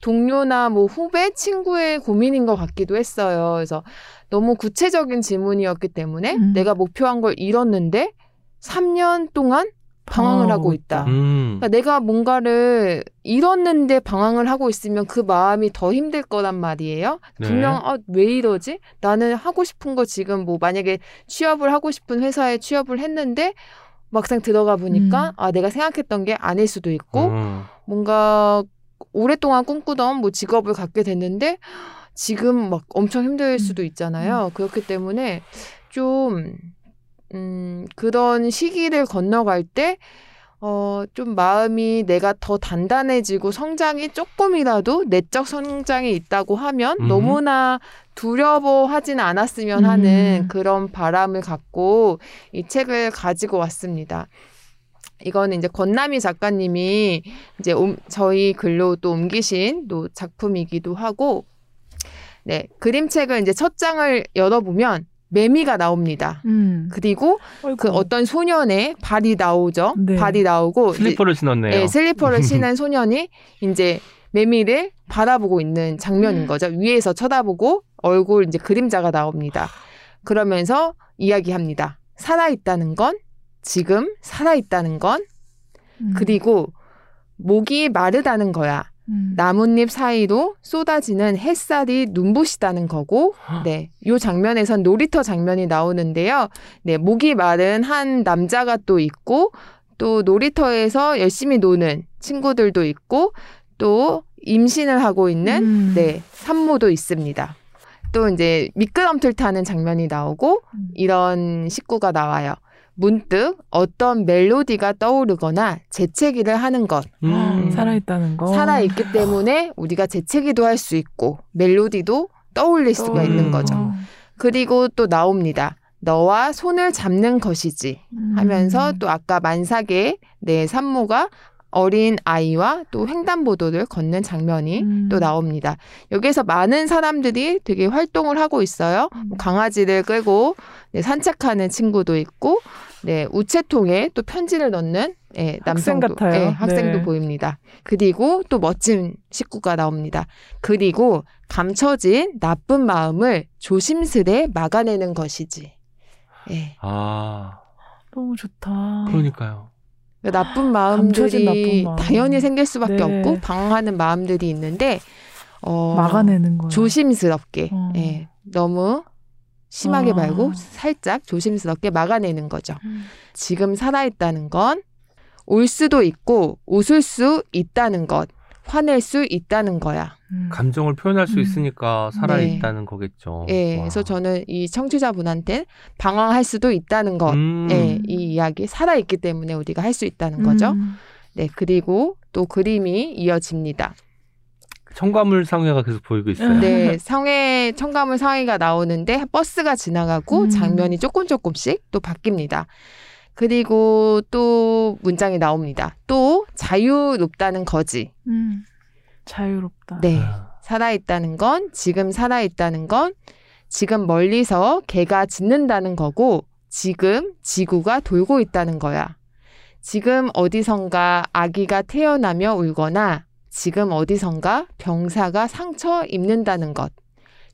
동료나 뭐 후배, 친구의 고민인 것 같기도 했어요. 그래서 너무 구체적인 질문이었기 때문에 음. 내가 목표한 걸 잃었는데 3년 동안 방황을 하고 있다. 음. 그러니까 내가 뭔가를 잃었는데 방황을 하고 있으면 그 마음이 더 힘들 거란 말이에요. 네. 분명 아, 왜 이러지? 나는 하고 싶은 거 지금 뭐 만약에 취업을 하고 싶은 회사에 취업을 했는데 막상 들어가 보니까 음. 아 내가 생각했던 게 아닐 수도 있고 음. 뭔가 오랫동안 꿈꾸던 뭐 직업을 갖게 됐는데 지금 막 엄청 힘들 수도 있잖아요. 그렇기 때문에 좀, 음, 그런 시기를 건너갈 때, 어, 좀 마음이 내가 더 단단해지고 성장이 조금이라도 내적 성장이 있다고 하면 음. 너무나 두려워하진 않았으면 하는 음. 그런 바람을 갖고 이 책을 가지고 왔습니다. 이거는 이제 권남희 작가님이 이제 옴- 저희 글로 또 옮기신 또 작품이기도 하고, 네 그림책을 이제 첫 장을 열어보면 매미가 나옵니다. 음. 그리고 아이고. 그 어떤 소년의 발이 나오죠. 네. 발이 나오고 슬리퍼를 신었네요. 네, 슬리퍼를 신은 소년이 이제 매미를 바라보고 있는 장면인 거죠. 위에서 쳐다보고 얼굴 이제 그림자가 나옵니다. 그러면서 이야기합니다. 살아있다는 건 지금 살아있다는 건 음. 그리고 목이 마르다는 거야. 음. 나뭇잎 사이로 쏟아지는 햇살이 눈부시다는 거고, 네. 요 장면에선 놀이터 장면이 나오는데요. 네. 목이 마른 한 남자가 또 있고, 또 놀이터에서 열심히 노는 친구들도 있고, 또 임신을 하고 있는, 음. 네. 산모도 있습니다. 또 이제 미끄럼틀 타는 장면이 나오고, 음. 이런 식구가 나와요. 문득 어떤 멜로디가 떠오르거나 재채기를 하는 것. 음. 살아있다는 거. 살아있기 때문에 우리가 재채기도 할 수 있고 멜로디도 떠올릴 수가 있는 음. 거죠. 그리고 또 나옵니다. 너와 손을 잡는 것이지 음. 하면서 또 아까 만삭의 내 산모가 어린 아이와 또 횡단보도를 걷는 장면이 음. 또 나옵니다. 여기에서 많은 사람들이 되게 활동을 하고 있어요. 뭐 강아지를 끌고 네, 산책하는 친구도 있고, 네, 우체통에 또 편지를 넣는 예, 학생 남성도, 같아요. 예, 학생도 네. 보입니다. 그리고 또 멋진 식구가 나옵니다. 그리고 감춰진 나쁜 마음을 조심스레 막아내는 것이지. 예. 아, 너무 좋다. 그러니까요. 그 나쁜 감춰진 마음들이 나쁜 마음. 당연히 생길 수밖에 네. 없고 방황하는 마음들이 있는데 어, 막아내는 거야. 조심스럽게 어. 예, 너무 심하게 어. 말고 살짝 조심스럽게 막아내는 거죠. 음. 지금 살아있다는 건 올 수도 있고 웃을 수 있다는 것. 화낼 수 있다는 거야. 음. 감정을 표현할 수 음. 있으니까 살아있다는 거겠죠. 예, 와. 그래서 저는 이 청취자분한테 방황할 수도 있다는 것. 음. 예, 이 이야기 살아있기 때문에 우리가 할 수 있다는 거죠. 음. 네, 그리고 또 그림이 이어집니다. 청과물 상회가 계속 보이고 있어요. 음. 네, 성에 청가물 상의가 나오는데 버스가 지나가고 음. 장면이 조금 조금씩 또 바뀝니다. 그리고 또 문장이 나옵니다. 또 자유롭다는 거지. 음. 자유롭다. 네. 아, 살아있다는 건 지금 살아있다는 건 지금 멀리서 개가 짖는다는 거고 지금 지구가 돌고 있다는 거야. 지금 어디선가 아기가 태어나며 울거나 지금 어디선가 병사가 상처 입는다는 것.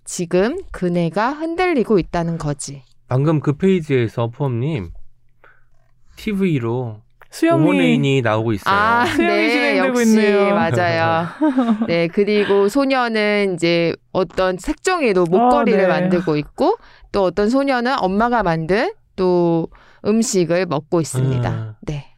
지금 그네가 흔들리고 있다는 거지. 방금 그 페이지에서 포엄님 TV로 수영이 오모네인이 나오고 있어요. 아, 수영이 네, 역시 있네요. 맞아요. 네, 그리고 소녀는 이제 어떤 색종이로 목걸이를 아, 네. 만들고 있고 또 어떤 소녀는 엄마가 만든 또 음식을 먹고 있습니다. 음. 네.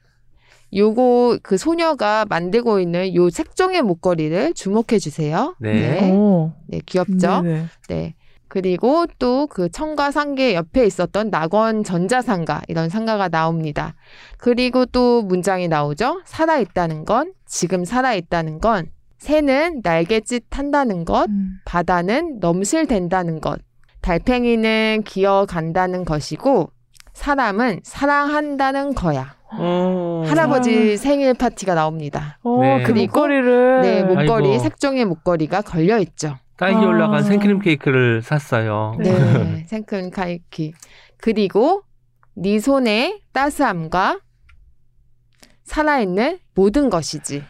요거 그 소녀가 만들고 있는 요 색종의 목걸이를 주목해 주세요. 네. 네, 오. 네, 귀엽죠? 네네. 네. 그리고 또 그 청과 상계 옆에 있었던 낙원 전자상가 이런 상가가 나옵니다. 그리고 또 문장이 나오죠. 살아 있다는 건 지금 살아 있다는 건 새는 날갯짓 한다는 것, 음. 바다는 넘실댄다는 것, 달팽이는 기어간다는 것이고 사람은 사랑한다는 거야. 어. 할아버지 생일 파티가 나옵니다. 어, 네. 그 목걸이를 네, 목걸이 아이고. 색종의 목걸이가 걸려 있죠. 딸기 아. 올라간 생크림 케이크를 샀어요. 네, 생큰 카이키. 그리고 네 손의 따스함과 살아있는 모든 것이지.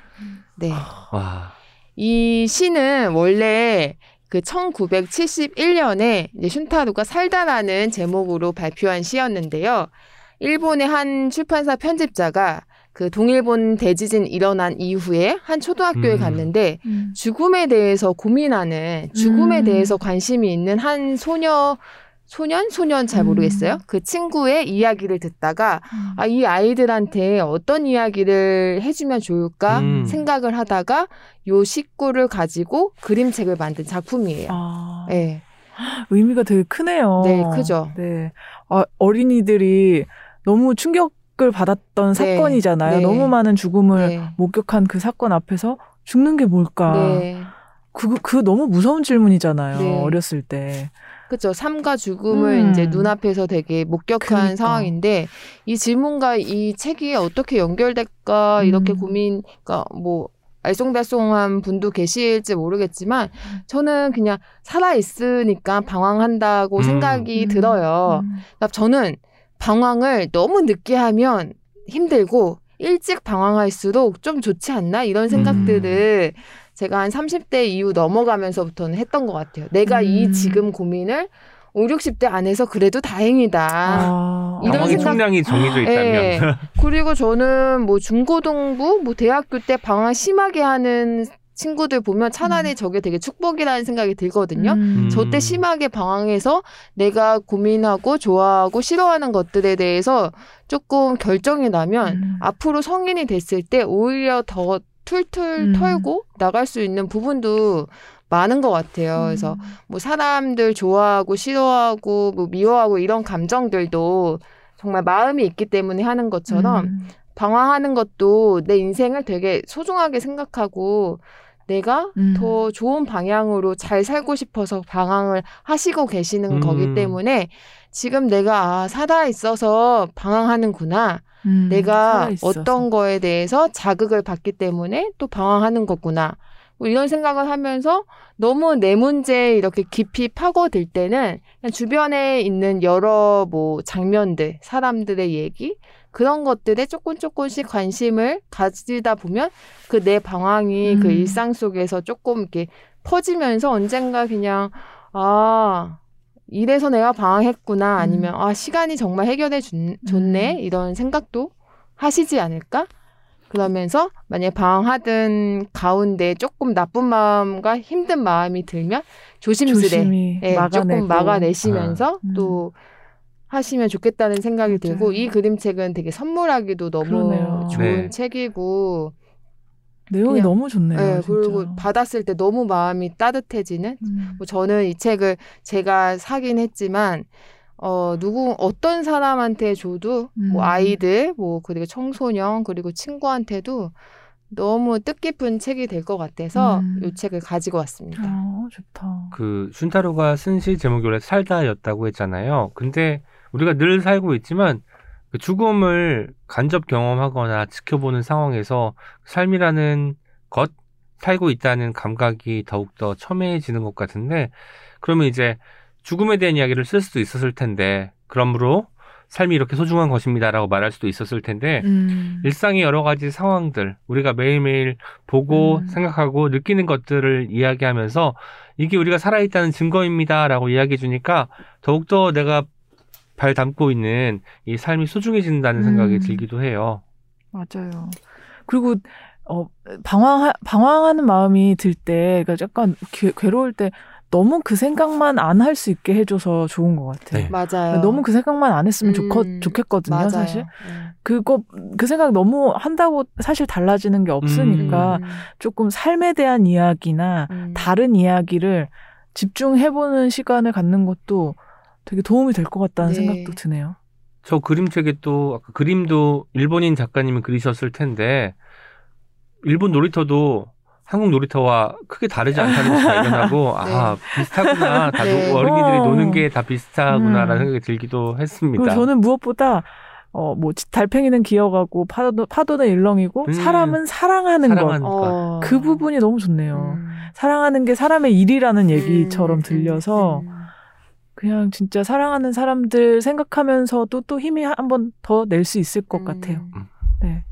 네. 와. 이 시는 원래 그 1971년에 이제 슌타루가 살다라는 제목으로 발표한 시였는데요. 일본의 한 출판사 편집자가 그 동일본 대지진 일어난 이후에 한 초등학교에 음. 갔는데 음. 죽음에 대해서 고민하는 죽음에 음. 대해서 관심이 있는 한 소녀 소년 소년 잘 음. 모르겠어요. 그 친구의 이야기를 듣다가 아 이 아이들한테 어떤 이야기를 해주면 좋을까 음. 생각을 하다가 요 식구를 가지고 그림책을 만든 작품이에요. 아, 네, 의미가 되게 크네요. 네, 크죠. 네. 아, 어린이들이 너무 충격을 받았던 네, 사건이잖아요. 네. 너무 많은 죽음을 네, 목격한 그 사건 앞에서 죽는 게 뭘까? 네, 그, 그 너무 무서운 질문이잖아요. 네. 어렸을 때. 그렇죠. 삶과 죽음을 음. 이제 눈앞에서 되게 목격한 그러니까. 상황인데 이 질문과 이 책이 어떻게 연결될까 이렇게 음. 고민, 그러니까 뭐 알쏭달쏭한 분도 계실지 모르겠지만 저는 그냥 살아 있으니까 방황한다고 음. 생각이 음. 들어요. 음. 그러니까 저는 방황을 너무 늦게 하면 힘들고 일찍 방황할수록 좀 좋지 않나 이런 생각들을 제가 한 30대 이후 넘어가면서부터는 했던 것 같아요. 내가 이 음. 지금 고민을 5, 60대 안에서 그래도 다행이다. 아, 이런 생각- 총량이 정해져 있다면. 예. 그리고 저는 뭐 중고등부, 뭐 대학교 때 방황 심하게 하는 친구들 보면 차라리 음. 저게 되게 축복이라는 생각이 들거든요. 음. 저때 심하게 방황해서 내가 고민하고 좋아하고 싫어하는 것들에 대해서 조금 결정이 나면 음. 앞으로 성인이 됐을 때 오히려 더 툴툴 음. 털고 나갈 수 있는 부분도 많은 것 같아요. 그래서 뭐 사람들 좋아하고 싫어하고 뭐 미워하고 이런 감정들도 정말 마음이 있기 때문에 하는 것처럼 음. 방황하는 것도 내 인생을 되게 소중하게 생각하고 내가 음. 더 좋은 방향으로 잘 살고 싶어서 방황을 하시고 계시는 음. 거기 때문에 지금 내가 아, 살아 있어서 방황하는구나. 음, 내가. 어떤 거에 대해서 자극을 받기 때문에 또 방황하는 거구나. 뭐 이런 생각을 하면서 너무 내 문제에 이렇게 깊이 파고들 때는 그냥 주변에 있는 여러 뭐 장면들, 사람들의 얘기 그런 것들에 조금 조금씩 관심을 가지다 보면 그 내 방황이 그 음. 일상 속에서 조금 이렇게 퍼지면서 언젠가 그냥 아 이래서 내가 방황했구나 아니면 아 시간이 정말 해결해 준, 줬네 음. 이런 생각도 하시지 않을까? 그러면서 만약 방황하던 가운데 조금 나쁜 마음과 힘든 마음이 들면 조심스레 조심히 예. 조금 막아내시면서 음. 또 하시면 좋겠다는 생각이 들고 맞아요. 이 그림책은 되게 선물하기도 너무 그러네요. 좋은 네. 책이고 내용이 그냥- 너무 좋네요. 네, 진짜. 그리고 받았을 때 너무 마음이 따뜻해지는 음. 뭐 저는 이 책을 제가 사긴 했지만 어 누구 어떤 사람한테 줘도 음. 뭐 아이들 뭐 그리고 청소년 그리고 친구한테도 너무 뜻깊은 책이 될 것 같아서 음. 이 책을 가지고 왔습니다. 아, 좋다. 그 슌타로가 쓴 시 제목이 원래 살다였다고 했잖아요. 근데 우리가 늘 살고 있지만 그 죽음을 간접 경험하거나 지켜보는 상황에서 삶이라는 것, 살고 있다는 감각이 더욱더 첨예해지는 것 같은데 그러면 이제 죽음에 대한 이야기를 쓸 수도 있었을 텐데 그러므로 삶이 이렇게 소중한 것입니다라고 말할 수도 있었을 텐데 음. 일상의 여러 가지 상황들, 우리가 매일매일 보고 음. 생각하고 느끼는 것들을 이야기하면서 이게 우리가 살아있다는 증거입니다라고 이야기해 주니까 더욱더 내가 발 담고 있는 이 삶이 소중해진다는 생각이 음. 들기도 해요. 맞아요. 그리고 어 방황 방황하는 마음이 들 때, 그러니까 약간 괴, 괴로울 때 너무 그 생각만 안 할 수 있게 해줘서 좋은 것 같아요. 네. 맞아요. 너무 그 생각만 안 했으면 음, 좋겠거든요, 맞아요. 사실. 음. 그거 그 생각 너무 한다고 사실 달라지는 게 없으니까 음. 조금 삶에 대한 이야기나 음. 다른 이야기를 집중해보는 시간을 갖는 것도 되게 도움이 될 것 같다는 네. 생각도 드네요. 저 그림책에 또 아까 그림도 일본인 작가님이 그리셨을 텐데 일본 놀이터도 한국 놀이터와 크게 다르지 않다는 것을 발견하고 아 비슷하구나 다 네. 노- 어린이들이 어. 노는 게 다 비슷하구나라는 음. 생각이 들기도 했습니다. 그리고 저는 무엇보다 어 뭐 달팽이는 기어가고 파도 파도는 일렁이고 음. 사람은 사랑하는 것. 것. 어. 그 부분이 너무 좋네요. 음. 사랑하는 게 사람의 일이라는 얘기처럼 음, 들려서 음, 음. 그냥 진짜 사랑하는 사람들 생각하면서도 또 힘이 한 번 더 낼 수 있을 것 음. 같아요. 음. 네.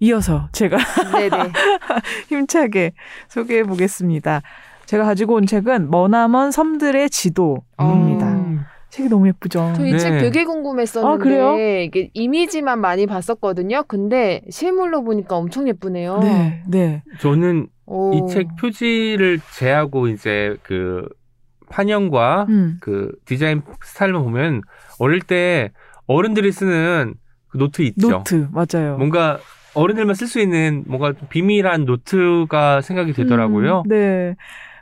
이어서 제가 네네. 힘차게 소개해 보겠습니다. 제가 가지고 온 책은 머나먼 섬들의 지도입니다. 음. 책이 너무 예쁘죠. 저이 네. 책 되게 궁금했었는데 아, 그래요? 이게 이미지만 많이 봤었거든요. 근데 실물로 보니까 엄청 예쁘네요. 네, 네. 저는 오. 이책 표지를 제하고 이제 그 판형과 음. 그 디자인 스타일만 보면 어릴 때 어른들이 쓰는 그 노트 있죠. 노트 맞아요. 뭔가 어른들만 쓸 수 있는 뭔가 비밀한 노트가 생각이 되더라고요. 음, 네.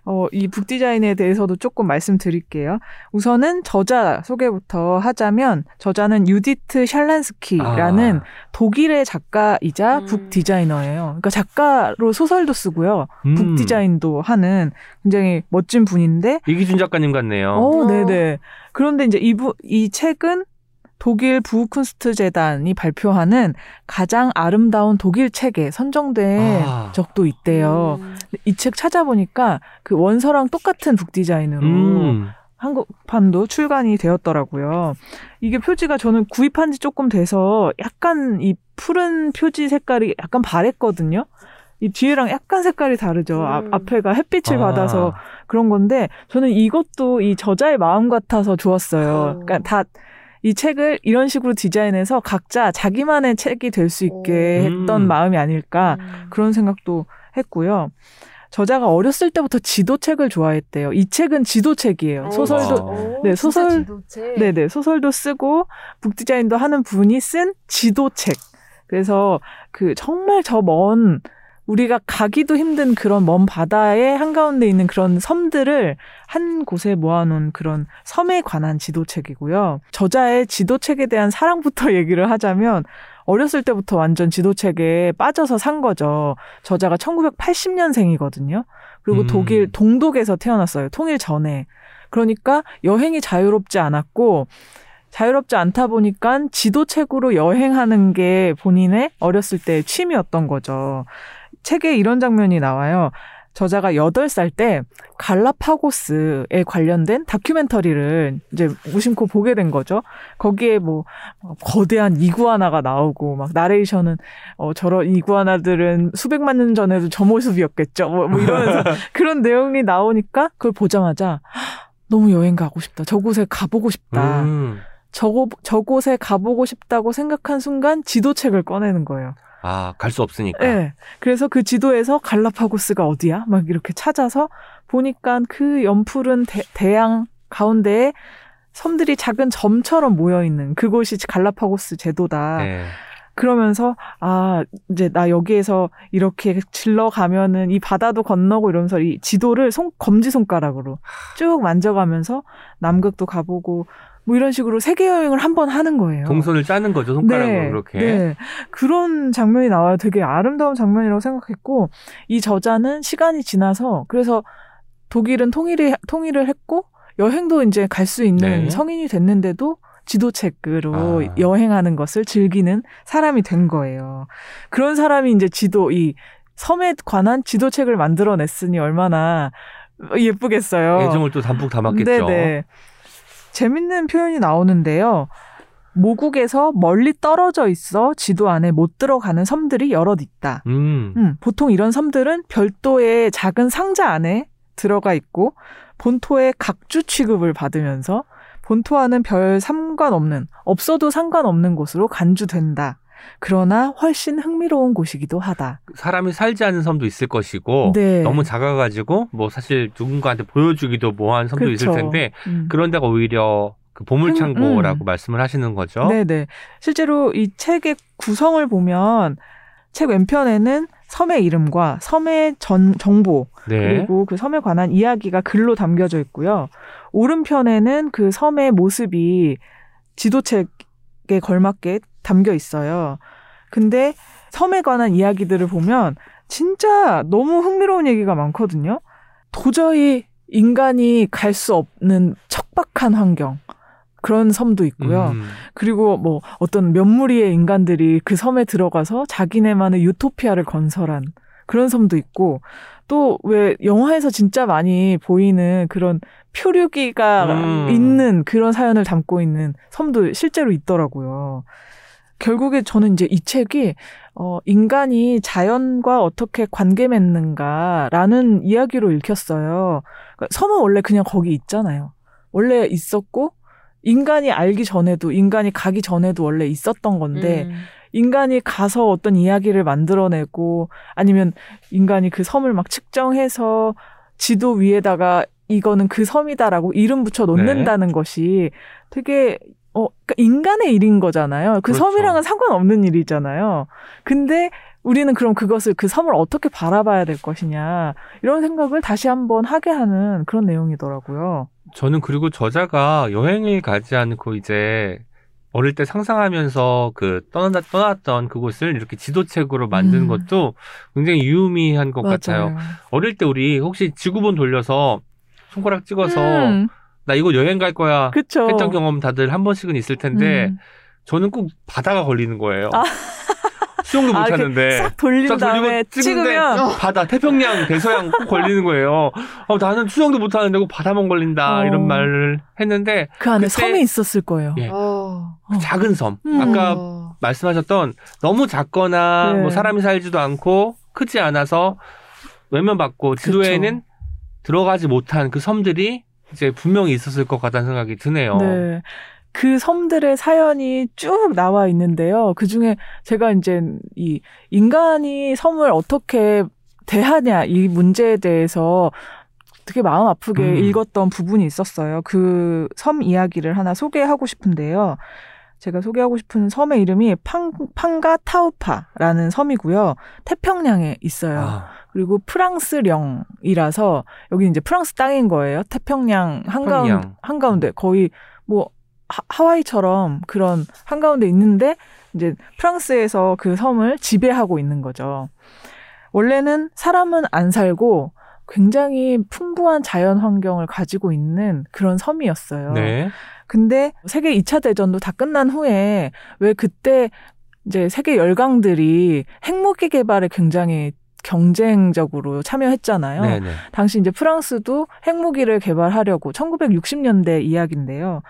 어, 이 북 디자인에 대해서도 조금 말씀드릴게요. 우선은 저자 소개부터 하자면 저자는 유디트 샬란스키라는 아, 독일의 작가이자 음. 북 디자이너예요. 그러니까 작가로 소설도 쓰고요. 음. 북 디자인도 하는 굉장히 멋진 분인데 이기준 작가님 같네요. 어, 어. 네네. 그런데 이제 이부, 이 책은 독일 부흐쿤스트 재단이 발표하는 가장 아름다운 독일 책에 선정된 아. 적도 있대요. 음. 이책 찾아보니까 그 원서랑 똑같은 북 디자인으로 음. 한국판도 출간이 되었더라고요. 이게 표지가 저는 구입한 지 조금 돼서 약간 이 푸른 표지 색깔이 약간 바랬거든요. 이 뒤에랑 약간 색깔이 다르죠. 앞, 음. 앞에가 햇빛을 아. 받아서 그런 건데 저는 이것도 이 저자의 마음 같아서 좋았어요. 어. 그러니까 다 이 책을 이런 식으로 디자인해서 각자 자기만의 책이 될 수 있게 오. 했던 음. 마음이 아닐까 음. 그런 생각도 했고요. 저자가 어렸을 때부터 지도책을 좋아했대요. 이 책은 지도책이에요. 오. 소설도 오, 네, 소설-. 네네 소설도 쓰고 북 디자인도 하는 분이 쓴 지도책. 그래서 그 정말 저먼 우리가 가기도 힘든 그런 먼 바다의 한가운데 있는 그런 섬들을 한 곳에 모아놓은 그런 섬에 관한 지도책이고요. 저자의 지도책에 대한 사랑부터 얘기를 하자면 어렸을 때부터 완전 지도책에 빠져서 산 거죠. 저자가 1980년생이거든요. 그리고 음. 독일 동독에서 태어났어요. 통일 전에. 그러니까 여행이 자유롭지 않았고 자유롭지 않다 보니까 지도책으로 여행하는 게 본인의 어렸을 때 취미였던 거죠. 책에 이런 장면이 나와요. 저자가 8살 때 갈라파고스에 관련된 다큐멘터리를 이제 무심코 보게 된 거죠. 거기에 뭐 거대한 이구아나가 나오고 막 나레이션은 어 저런 이구아나들은 수백만 년 전에도 저 모습이었겠죠. 뭐, 뭐 이러면서 그런 내용이 나오니까 그걸 보자마자 너무 여행 가고 싶다. 저곳에 가보고 싶다. 음. 저곳 저곳에 가보고 싶다고 생각한 순간 지도책을 꺼내는 거예요. 아, 갈 수 없으니까. 네. 그래서 그 지도에서 갈라파고스가 어디야? 막 이렇게 찾아서 보니까 그 연푸른 대, 대양 가운데에 섬들이 작은 점처럼 모여 있는 그곳이 갈라파고스 제도다. 네. 그러면서 아 이제 나 여기에서 이렇게 질러 가면은 이 바다도 건너고 이러면서 이 지도를 손 검지 손가락으로 쭉 만져가면서 남극도 가보고 뭐 이런 식으로 세계 여행을 한 번 하는 거예요. 동선을 짜는 거죠 손가락으로 네, 그렇게. 네. 그런 장면이 나와요. 되게 아름다운 장면이라고 생각했고 이 저자는 시간이 지나서 그래서 독일은 통일이 통일을 했고 여행도 이제 갈 수 있는 네. 성인이 됐는데도 지도책으로 아. 여행하는 것을 즐기는 사람이 된 거예요. 그런 사람이 이제 지도 이 섬에 관한 지도책을 만들어냈으니 얼마나 예쁘겠어요. 애정을 또 담뿍 담았겠죠. 네네. 재밌는 표현이 나오는데요. 모국에서 멀리 떨어져 있어 지도 안에 못 들어가는 섬들이 여럿 있다. 음. 음, 보통 이런 섬들은 별도의 작은 상자 안에 들어가 있고 본토의 각주 취급을 받으면서 본토와는 별 상관없는 없어도 상관없는 곳으로 간주된다. 그러나 훨씬 흥미로운 곳이기도 하다. 사람이 살지 않은 섬도 있을 것이고 네. 너무 작아가지고 뭐 사실 누군가한테 보여주기도 뭐한 섬도 있을 그쵸. 텐데 음. 그런 데가 오히려 그 보물창고라고 말씀을 하시는 거죠. 네네. 실제로 이 책의 구성을 보면 책 왼편에는 섬의 이름과 섬의 전, 정보 네. 그리고 그 섬에 관한 이야기가 글로 담겨져 있고요. 오른편에는 그 섬의 모습이 지도책에 걸맞게 담겨 있어요. 근데 섬에 관한 이야기들을 보면 진짜 너무 흥미로운 얘기가 많거든요. 도저히 인간이 갈 수 없는 척박한 환경. 그런 섬도 있고요. 음. 그리고 뭐 어떤 몇 무리의 인간들이 그 섬에 들어가서 자기네만의 유토피아를 건설한 그런 섬도 있고 또 왜 영화에서 진짜 많이 보이는 그런 표류기가 음. 있는 그런 사연을 담고 있는 섬도 실제로 있더라고요. 결국에 저는 이제 이 책이 어 인간이 자연과 어떻게 관계 맺는가라는 이야기로 읽혔어요. 그러니까 섬은 원래 그냥 거기 있잖아요. 원래 있었고 인간이 알기 전에도 인간이 가기 전에도 원래 있었던 건데 음. 인간이 가서 어떤 이야기를 만들어내고 아니면 인간이 그 섬을 막 측정해서 지도 위에다가 이거는 그 섬이다라고 이름 붙여 놓는다는 것이 되게 어 그러니까 인간의 일인 거잖아요. 그 그렇죠. 섬이랑은 상관없는 일이잖아요. 근데 우리는 그럼 그것을 그 섬을 어떻게 바라봐야 될 것이냐 이런 생각을 다시 한번 하게 하는 그런 내용이더라고요. 저는 그리고 저자가 여행을 가지 않고 이제 어릴 때 상상하면서 그 떠나, 떠났던 그곳을 이렇게 지도책으로 만드는 음. 것도 굉장히 유의미한 것 같아요. 어릴 때 우리 혹시 지구본 돌려서 손가락 찍어서 음, 나 이거 여행 갈 거야 그쵸. 했던 경험 다들 한 번씩은 있을 텐데 음. 저는 꼭 바다가 걸리는 거예요. 아. 수영도 아, 못 이렇게 하는데 싹 돌린 싹 돌리고 다음에 찍으면 바다 태평양 대서양 꼭 걸리는 거예요. 어, 나는 수영도 못 하는데 꼭 바다만 걸린다 어. 이런 말을 했는데 그 안에 그때- 섬이 있었을 거예요. 예. 어. 어. 작은 섬 음. 아까 어. 말씀하셨던 너무 작거나 네. 뭐 사람이 살지도 않고 크지 않아서 외면받고 지도에는 들어가지 못한 그 섬들이 이제 분명히 있었을 것 같다는 생각이 드네요. 네. 그 섬들의 사연이 쭉 나와 있는데요. 그 중에 제가 이제 이 인간이 섬을 어떻게 대하냐 이 문제에 대해서 되게 마음 아프게 음. 읽었던 부분이 있었어요. 그 섬 이야기를 하나 소개하고 싶은데요. 제가 소개하고 싶은 섬의 이름이 팡, 팡가타우파라는 섬이고요. 태평양에 있어요. 아, 그리고 프랑스령이라서 여기 이제 프랑스 땅인 거예요. 태평양 한가운. 한가운데 거의 뭐 하, 하와이처럼 그런 한가운데 있는데 이제 프랑스에서 그 섬을 지배하고 있는 거죠. 원래는 사람은 안 살고 굉장히 풍부한 자연 환경을 가지고 있는 그런 섬이었어요. 네. 근데 세계 2차 대전도 다 끝난 후에 왜 그때 이제 세계 열강들이 핵무기 개발에 굉장히 경쟁적으로 참여했잖아요. 네네. 당시 이제 프랑스도 핵무기를 개발하려고 1960년대 이야기인데요.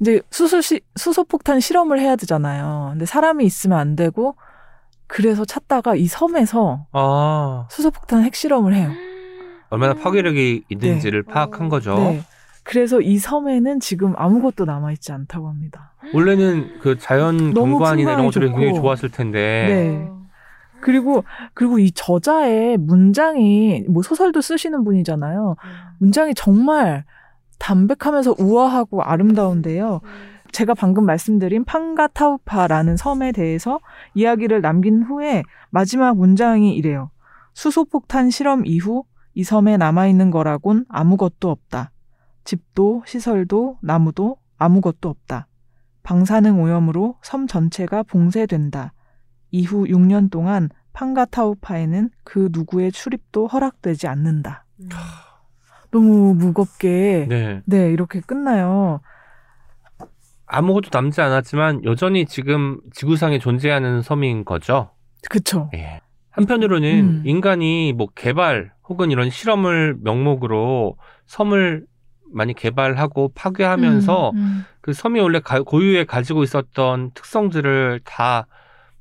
이제 수소시, 수소폭탄 실험을 해야 되잖아요. 근데 사람이 있으면 안 되고 그래서 찾다가 이 섬에서 아, 수소폭탄 핵실험을 해요. 얼마나 파괴력이 있는지를 네. 파악한 거죠. 네. 그래서 이 섬에는 지금 아무것도 남아있지 않다고 합니다. 원래는 그 자연 경관이나 이런 것들이 굉장히. 좋았을 텐데. 네. 어. 그리고, 그리고 이 저자의 문장이, 뭐 소설도 쓰시는 분이잖아요. 문장이 정말 담백하면서 우아하고 아름다운데요. 제가 방금 말씀드린 판가타우파라는 섬에 대해서 이야기를 남긴 후에 마지막 문장이 이래요. 수소폭탄 실험 이후 이 섬에 남아있는 거라곤 아무것도 없다. 집도 시설도 나무도 아무것도 없다. 방사능 오염으로 섬 전체가 봉쇄된다. 이후 6년 동안 판가타우파에는 그 누구의 출입도 허락되지 않는다. 음. 너무 무겁게 네. 네, 이렇게 끝나요. 아무것도 남지 않았지만 여전히 지금 지구상에 존재하는 섬인 거죠. 그쵸. 예. 한편으로는 음. 인간이 뭐 개발 혹은 이런 실험을 명목으로 섬을 많이 개발하고 파괴하면서 음, 음. 그 섬이 원래 가- 고유에 가지고 있었던 특성들을 다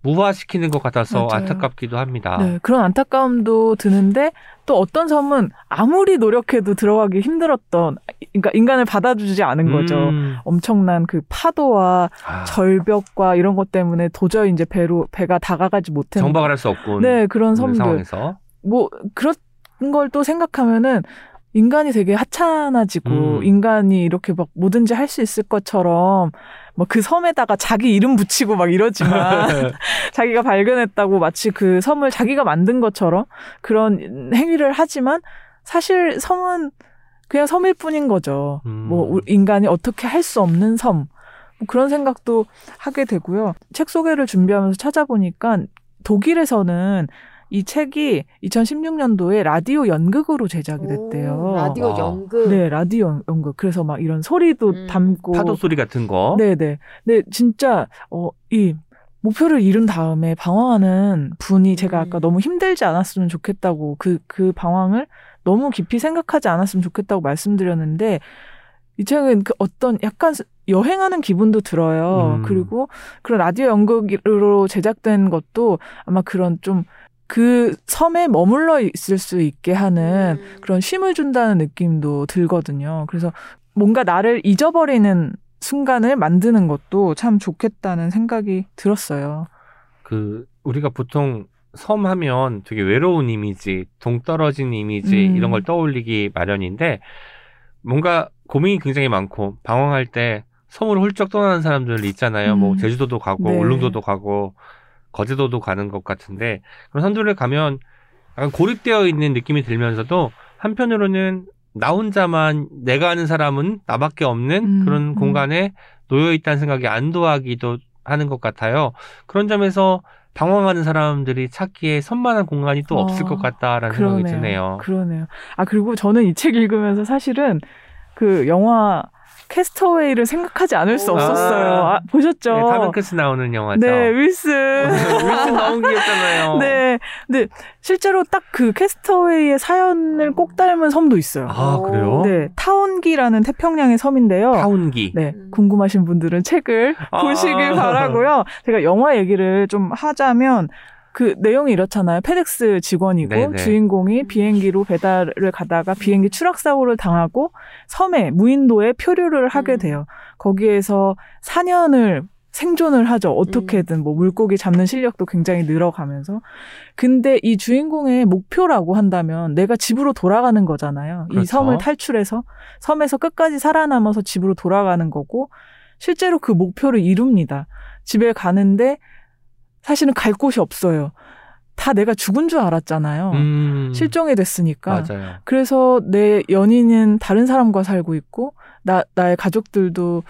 무화시키는 것 같아서 맞아요. 안타깝기도 합니다. 네, 그런 안타까움도 드는데 또 어떤 섬은 아무리 노력해도 들어가기 힘들었던 그러니까 인간을 받아주지 않은 거죠. 음. 엄청난 그 파도와 아, 절벽과 이런 것 때문에 도저히 이제 배로 배가 다가가지 못한 정박을 할 수 없군. 네, 그런 섬들. 상황에서 뭐 그런 걸 또 생각하면은 인간이 되게 하찮아지고 음. 인간이 이렇게 막 뭐든지 할 수 있을 것처럼 뭐그 섬에다가 자기 이름 붙이고 막 이러지만 자기가 발견했다고 마치 그 섬을 자기가 만든 것처럼 그런 행위를 하지만 사실 섬은 그냥 섬일 뿐인 거죠. 음. 뭐 우- 인간이 어떻게 할 수 없는 섬. 뭐 그런 생각도 하게 되고요. 책 소개를 준비하면서 찾아보니까 독일에서는 이 책이 2016년도에 라디오 연극으로 제작이 됐대요. 오, 라디오 와. 연극. 네, 라디오 연- 연극. 그래서 막 이런 소리도 음. 담고 파도 소리 같은 거. 네네. 네, 진짜, 어, 이, 목표를 이룬 다음에 방황하는 분이 제가 아까 음. 너무 힘들지 않았으면 좋겠다고 그, 그 방황을 너무 깊이 생각하지 않았으면 좋겠다고 말씀드렸는데 이 책은 그 어떤 약간 여행하는 기분도 들어요. 음. 그리고 그런 라디오 연극으로 제작된 것도 아마 그런 좀 그 섬에 머물러 있을 수 있게 하는 음. 그런 쉼을 준다는 느낌도 들거든요. 그래서 뭔가 나를 잊어버리는 순간을 만드는 것도 참 좋겠다는 생각이 들었어요. 그 우리가 보통 섬 하면 되게 외로운 이미지, 동떨어진 이미지 음. 이런 걸 떠올리기 마련인데 뭔가 고민이 굉장히 많고 방황할 때 섬으로 훌쩍 떠나는 사람들 있잖아요. 뭐 음. 제주도도 가고 네. 울릉도도 가고 거제도도 가는 것 같은데 그런 섬들에 가면 약간 고립되어 있는 느낌이 들면서도 한편으로는 나 혼자만 내가 아는 사람은 나밖에 없는 음, 그런 음. 공간에 놓여 있다는 생각이 안도하기도 하는 것 같아요. 그런 점에서 방황하는 사람들이 찾기에 선만한 공간이 또 어, 없을 것 같다라는 생각이 드네요. 그러네요. 아 그리고 저는 이 책 읽으면서 사실은 그 영화 캐스터웨이를 생각하지 않을 수 오. 없었어요. 아, 보셨죠? 네, 타명크스 나오는 영화죠. 네, 윌슨. 윌슨 너무 귀엽잖아요. 네, 근데 실제로 딱 그 Cast Away의 사연을 꼭 닮은 섬도 있어요. 아 그래요? 네, 타온기라는 태평양의 섬인데요. 타운기. 네, 음. 궁금하신 분들은 책을 아. 보시길 바라고요. 제가 영화 얘기를 좀 하자면 그 내용이 이렇잖아요. 페덱스 직원이고 네네. 주인공이 비행기로 배달을 가다가 비행기 추락 사고를 당하고 섬에 무인도에 표류를 하게 음. 돼요. 거기에서 4년을 생존을 하죠. 어떻게든 뭐 물고기 잡는 실력도 굉장히 늘어가면서. 근데 이 주인공의 목표라고 한다면 내가 집으로 돌아가는 거잖아요. 이 그렇죠. 섬을 탈출해서 섬에서 끝까지 살아남아서 집으로 돌아가는 거고 실제로 그 목표를 이룹니다. 집에 가는데 사실은 갈 곳이 없어요. 다 내가 죽은 줄 알았잖아요. 음, 실종이 됐으니까. 맞아요. 그래서 내 연인은 다른 사람과 살고 있고 나 나의 가족들도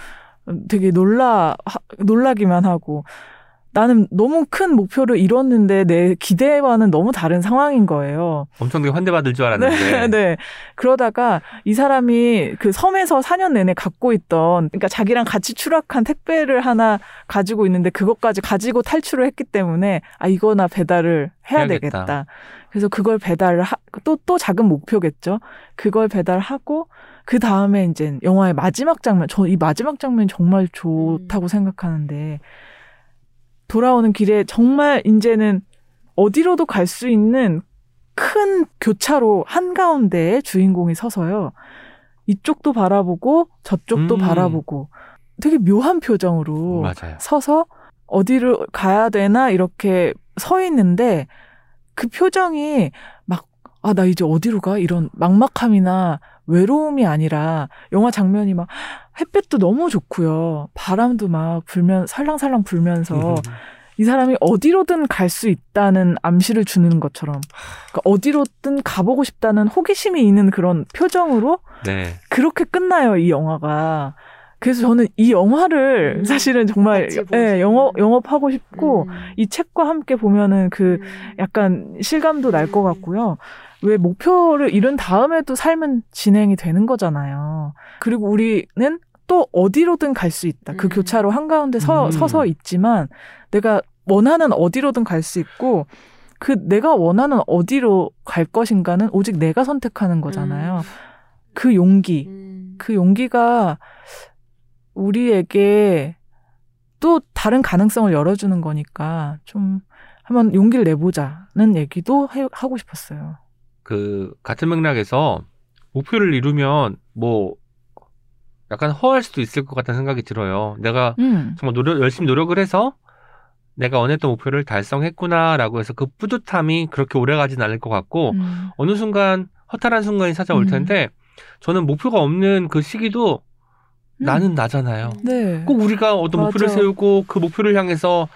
되게 놀라 하- 놀라기만 하고 나는 너무 큰 목표를 이뤘는데 내 기대와는 너무 다른 상황인 거예요. 엄청 되게 환대받을 줄 알았는데. 네, 네. 그러다가 이 사람이 그 섬에서 4년 내내 갖고 있던, 그러니까 자기랑 같이 추락한 택배를 하나 가지고 있는데 그것까지 가지고 탈출을 했기 때문에 아 이거나 배달을 해야 해야겠다. 되겠다. 그래서 그걸 배달을 하, 또, 또 작은 목표겠죠. 그걸 배달하고 그 다음에 이제 영화의 마지막 장면, 저 이 마지막 장면이 정말 좋다고 생각하는데 돌아오는 길에 정말 이제는 어디로도 갈 수 있는 큰 교차로 한가운데에 주인공이 서서요. 이쪽도 바라보고 저쪽도 음. 바라보고 되게 묘한 표정으로 맞아요. 서서 어디를 가야 되나 이렇게 서 있는데 그 표정이 막 아, 나 이제 어디로 가? 이런 막막함이나 외로움이 아니라 영화 장면이 막 햇볕도 너무 좋고요. 바람도 막 불면 살랑살랑 불면서 이 사람이 어디로든 갈 수 있다는 암시를 주는 것처럼 그러니까 어디로든 가보고 싶다는 호기심이 있는 그런 표정으로 네. 그렇게 끝나요 이 영화가. 그래서 저는 이 영화를 음, 사실은 정말 예. 영업 영업하고 싶고 음. 이 책과 함께 보면은 그 음. 약간 실감도 날것 음. 같고요. 왜 목표를 이룬 다음에도 삶은 진행이 되는 거잖아요. 그리고 우리는 또 어디로든 갈 수 있다. 그 음. 교차로 한가운데 서, 음. 서서 있지만 내가 원하는 어디로든 갈 수 있고 그 내가 원하는 어디로 갈 것인가는 오직 내가 선택하는 거잖아요. 그 용기, 음. 그 용기가 우리에게 또 다른 가능성을 열어주는 거니까 좀 한번 용기를 내보자는 얘기도 해- 하고 싶었어요. 그 같은 맥락에서 목표를 이루면 뭐 약간 허할 수도 있을 것 같다는 생각이 들어요. 내가 음, 정말 노력 열심히 노력을 해서 내가 원했던 목표를 달성했구나라고 해서 그 뿌듯함이 그렇게 오래 가진 않을 것 같고 음, 어느 순간 허탈한 순간이 찾아올 음. 텐데 저는 목표가 없는 그 시기도 음. 나는 나잖아요. 네. 꼭 우리가 어떤 목표를 맞아. 세우고 그 목표를 향해서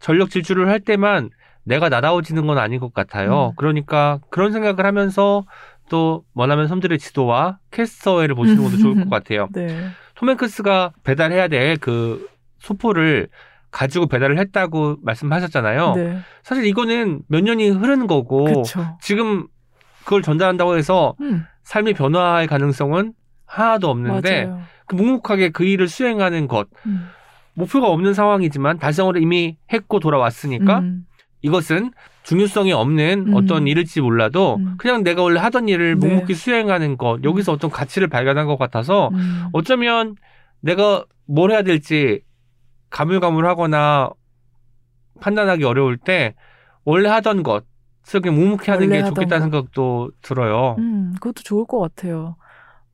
전력 질주를 할 때만 내가 나다워지는 건 아닌 것 같아요. 음. 그러니까 그런 생각을 하면서 또 머나먼 섬들의 지도와 캐스터웨이를 보시는 것도 좋을 것 같아요. 네. 톰 행크스가 배달해야 될 그 소포를 가지고 배달을 했다고 말씀하셨잖아요. 네. 사실 이거는 몇 년이 흐르는 거고 그렇죠. 지금 그걸 전달한다고 해서 음, 삶이 변화할 가능성은 하나도 없는데 맞아요. 그 묵묵하게 그 일을 수행하는 것 음, 목표가 없는 상황이지만 달성을 이미 했고 돌아왔으니까 음, 이것은 중요성이 없는 음. 어떤 일일지 몰라도 음. 그냥 내가 원래 하던 일을 네. 묵묵히 수행하는 것 여기서 어떤 가치를 발견한 것 같아서 음. 어쩌면 내가 뭘 해야 될지 가물가물하거나 판단하기 어려울 때 원래 하던 것을 그냥 묵묵히 하는 게 좋겠다는 것. 생각도 들어요. 음, 그것도 좋을 것 같아요.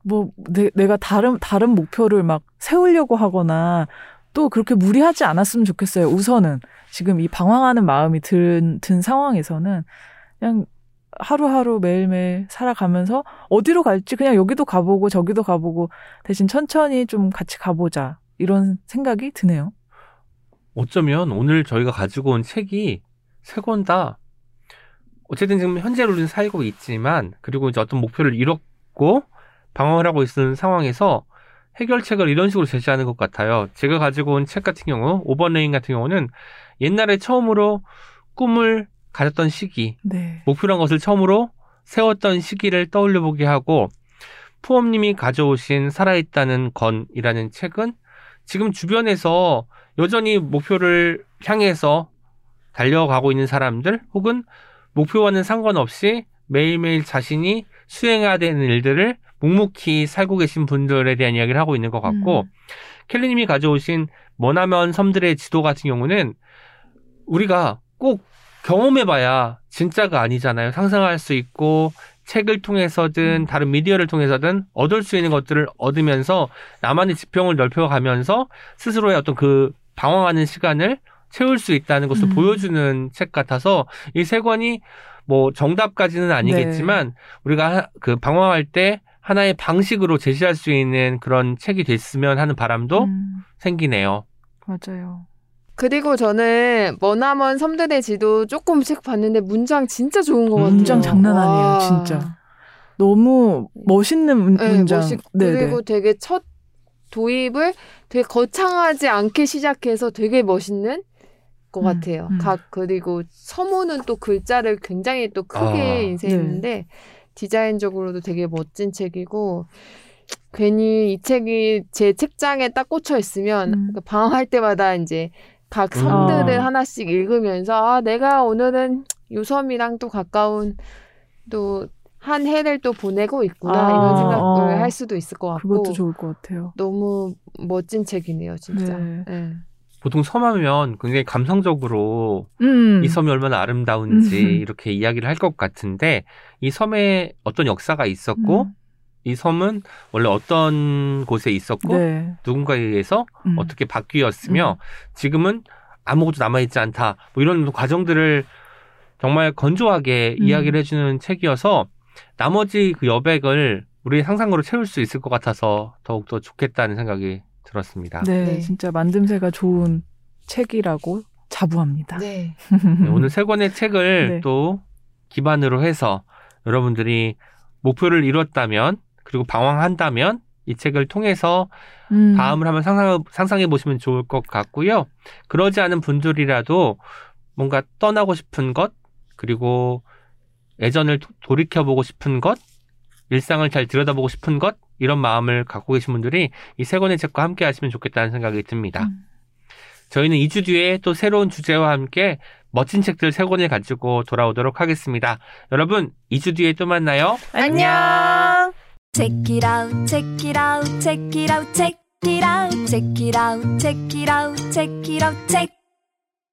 뭐, 내, 내가 다른, 다른 목표를 막 세우려고 하거나 또 그렇게 무리하지 않았으면 좋겠어요. 우선은. 지금 이 방황하는 마음이 든, 든 상황에서는 그냥 하루하루 매일매일 살아가면서 어디로 갈지 그냥 여기도 가보고 저기도 가보고 대신 천천히 좀 같이 가보자. 이런 생각이 드네요. 어쩌면 오늘 저희가 가지고 온 책이 세 권 다 어쨌든 지금 현재로 우리는 살고 있지만 그리고 이제 어떤 목표를 이뤘고 방황을 하고 있는 상황에서 해결책을 이런 식으로 제시하는 것 같아요. 제가 가지고 온 책 같은 경우 오번 레인 같은 경우는 옛날에 처음으로 꿈을 가졌던 시기 네. 목표란 것을 처음으로 세웠던 시기를 떠올려 보게 하고 푸엄님이 가져오신 살아있다는 건이라는 책은 지금 주변에서 여전히 목표를 향해서 달려가고 있는 사람들 혹은 목표와는 상관없이 매일매일 자신이 수행해야 되는 일들을 묵묵히 살고 계신 분들에 대한 이야기를 하고 있는 것 같고 음. 켈리님이 가져오신 머나먼 섬들의 지도 같은 경우는 우리가 꼭 경험해봐야 진짜가 아니잖아요. 상상할 수 있고 책을 통해서든 음. 다른 미디어를 통해서든 얻을 수 있는 것들을 얻으면서 나만의 지평을 넓혀가면서 스스로의 어떤 그 방황하는 시간을 채울 수 있다는 것을 음. 보여주는 책 같아서 이 세 권이 뭐 정답까지는 아니겠지만 네. 우리가 하- 그 방황할 때 하나의 방식으로 제시할 수 있는 그런 책이 됐으면 하는 바람도 음, 생기네요. 맞아요. 그리고 저는 머나먼 섬들의 지도 조금씩 봤는데 문장 진짜 좋은 것 같아요. 문장 장난 아니에요, 와. 진짜. 너무 멋있는 문, 네, 문장. 멋있, 네네. 그리고 되게 첫 도입을 되게 거창하지 않게 시작해서 되게 멋있는 것 음, 같아요. 음. 각 그리고 서문은 또 글자를 굉장히 또 크게 아. 인쇄했는데 디자인적으로도 되게 멋진 책이고 괜히 이 책이 제 책장에 딱 꽂혀 있으면 음. 그 방황할 때마다 이제 각 섬들을 아. 하나씩 읽으면서 아 내가 오늘은 요 섬이랑 또 가까운 또 한 해를 또 보내고 있구나 아, 이런 생각을 어. 할 수도 있을 것 같고 그것도 좋을 것 같아요. 너무 멋진 책이네요 진짜. 네. 네. 보통 섬하면 굉장히 감성적으로 음. 이 섬이 얼마나 아름다운지 음. 이렇게 이야기를 할 것 같은데 이 섬에 어떤 역사가 있었고 음. 이 섬은 원래 어떤 곳에 있었고 네. 누군가에 의해서 음. 어떻게 바뀌었으며 지금은 아무것도 남아있지 않다 뭐 이런 과정들을 정말 건조하게 음. 이야기를 해주는 책이어서 나머지 그 여백을 우리의 상상으로 채울 수 있을 것 같아서 더욱더 좋겠다는 생각이 들었습니다. 네, 네. 진짜 만듦새가 좋은 책이라고 자부합니다. 네. 네, 오늘 세 권의 책을 네. 또 기반으로 해서 여러분들이 목표를 이뤘다면 그리고 방황한다면 이 책을 통해서 음. 다음을 한번 상상, 상상해 보시면 좋을 것 같고요. 그러지 않은 분들이라도 뭔가 떠나고 싶은 것, 그리고 예전을 도- 돌이켜보고 싶은 것, 일상을 잘 들여다보고 싶은 것, 이런 마음을 갖고 계신 분들이 이 세 권의 책과 함께 하시면 좋겠다는 생각이 듭니다. 음. 저희는 2주 뒤에 또 새로운 주제와 함께 멋진 책들 세 권을 가지고 돌아오도록 하겠습니다. 여러분, 2주 뒤에 또 만나요. 안녕. Check it out, check it out, check it out, check it out, check it out, check it out, check it out, check.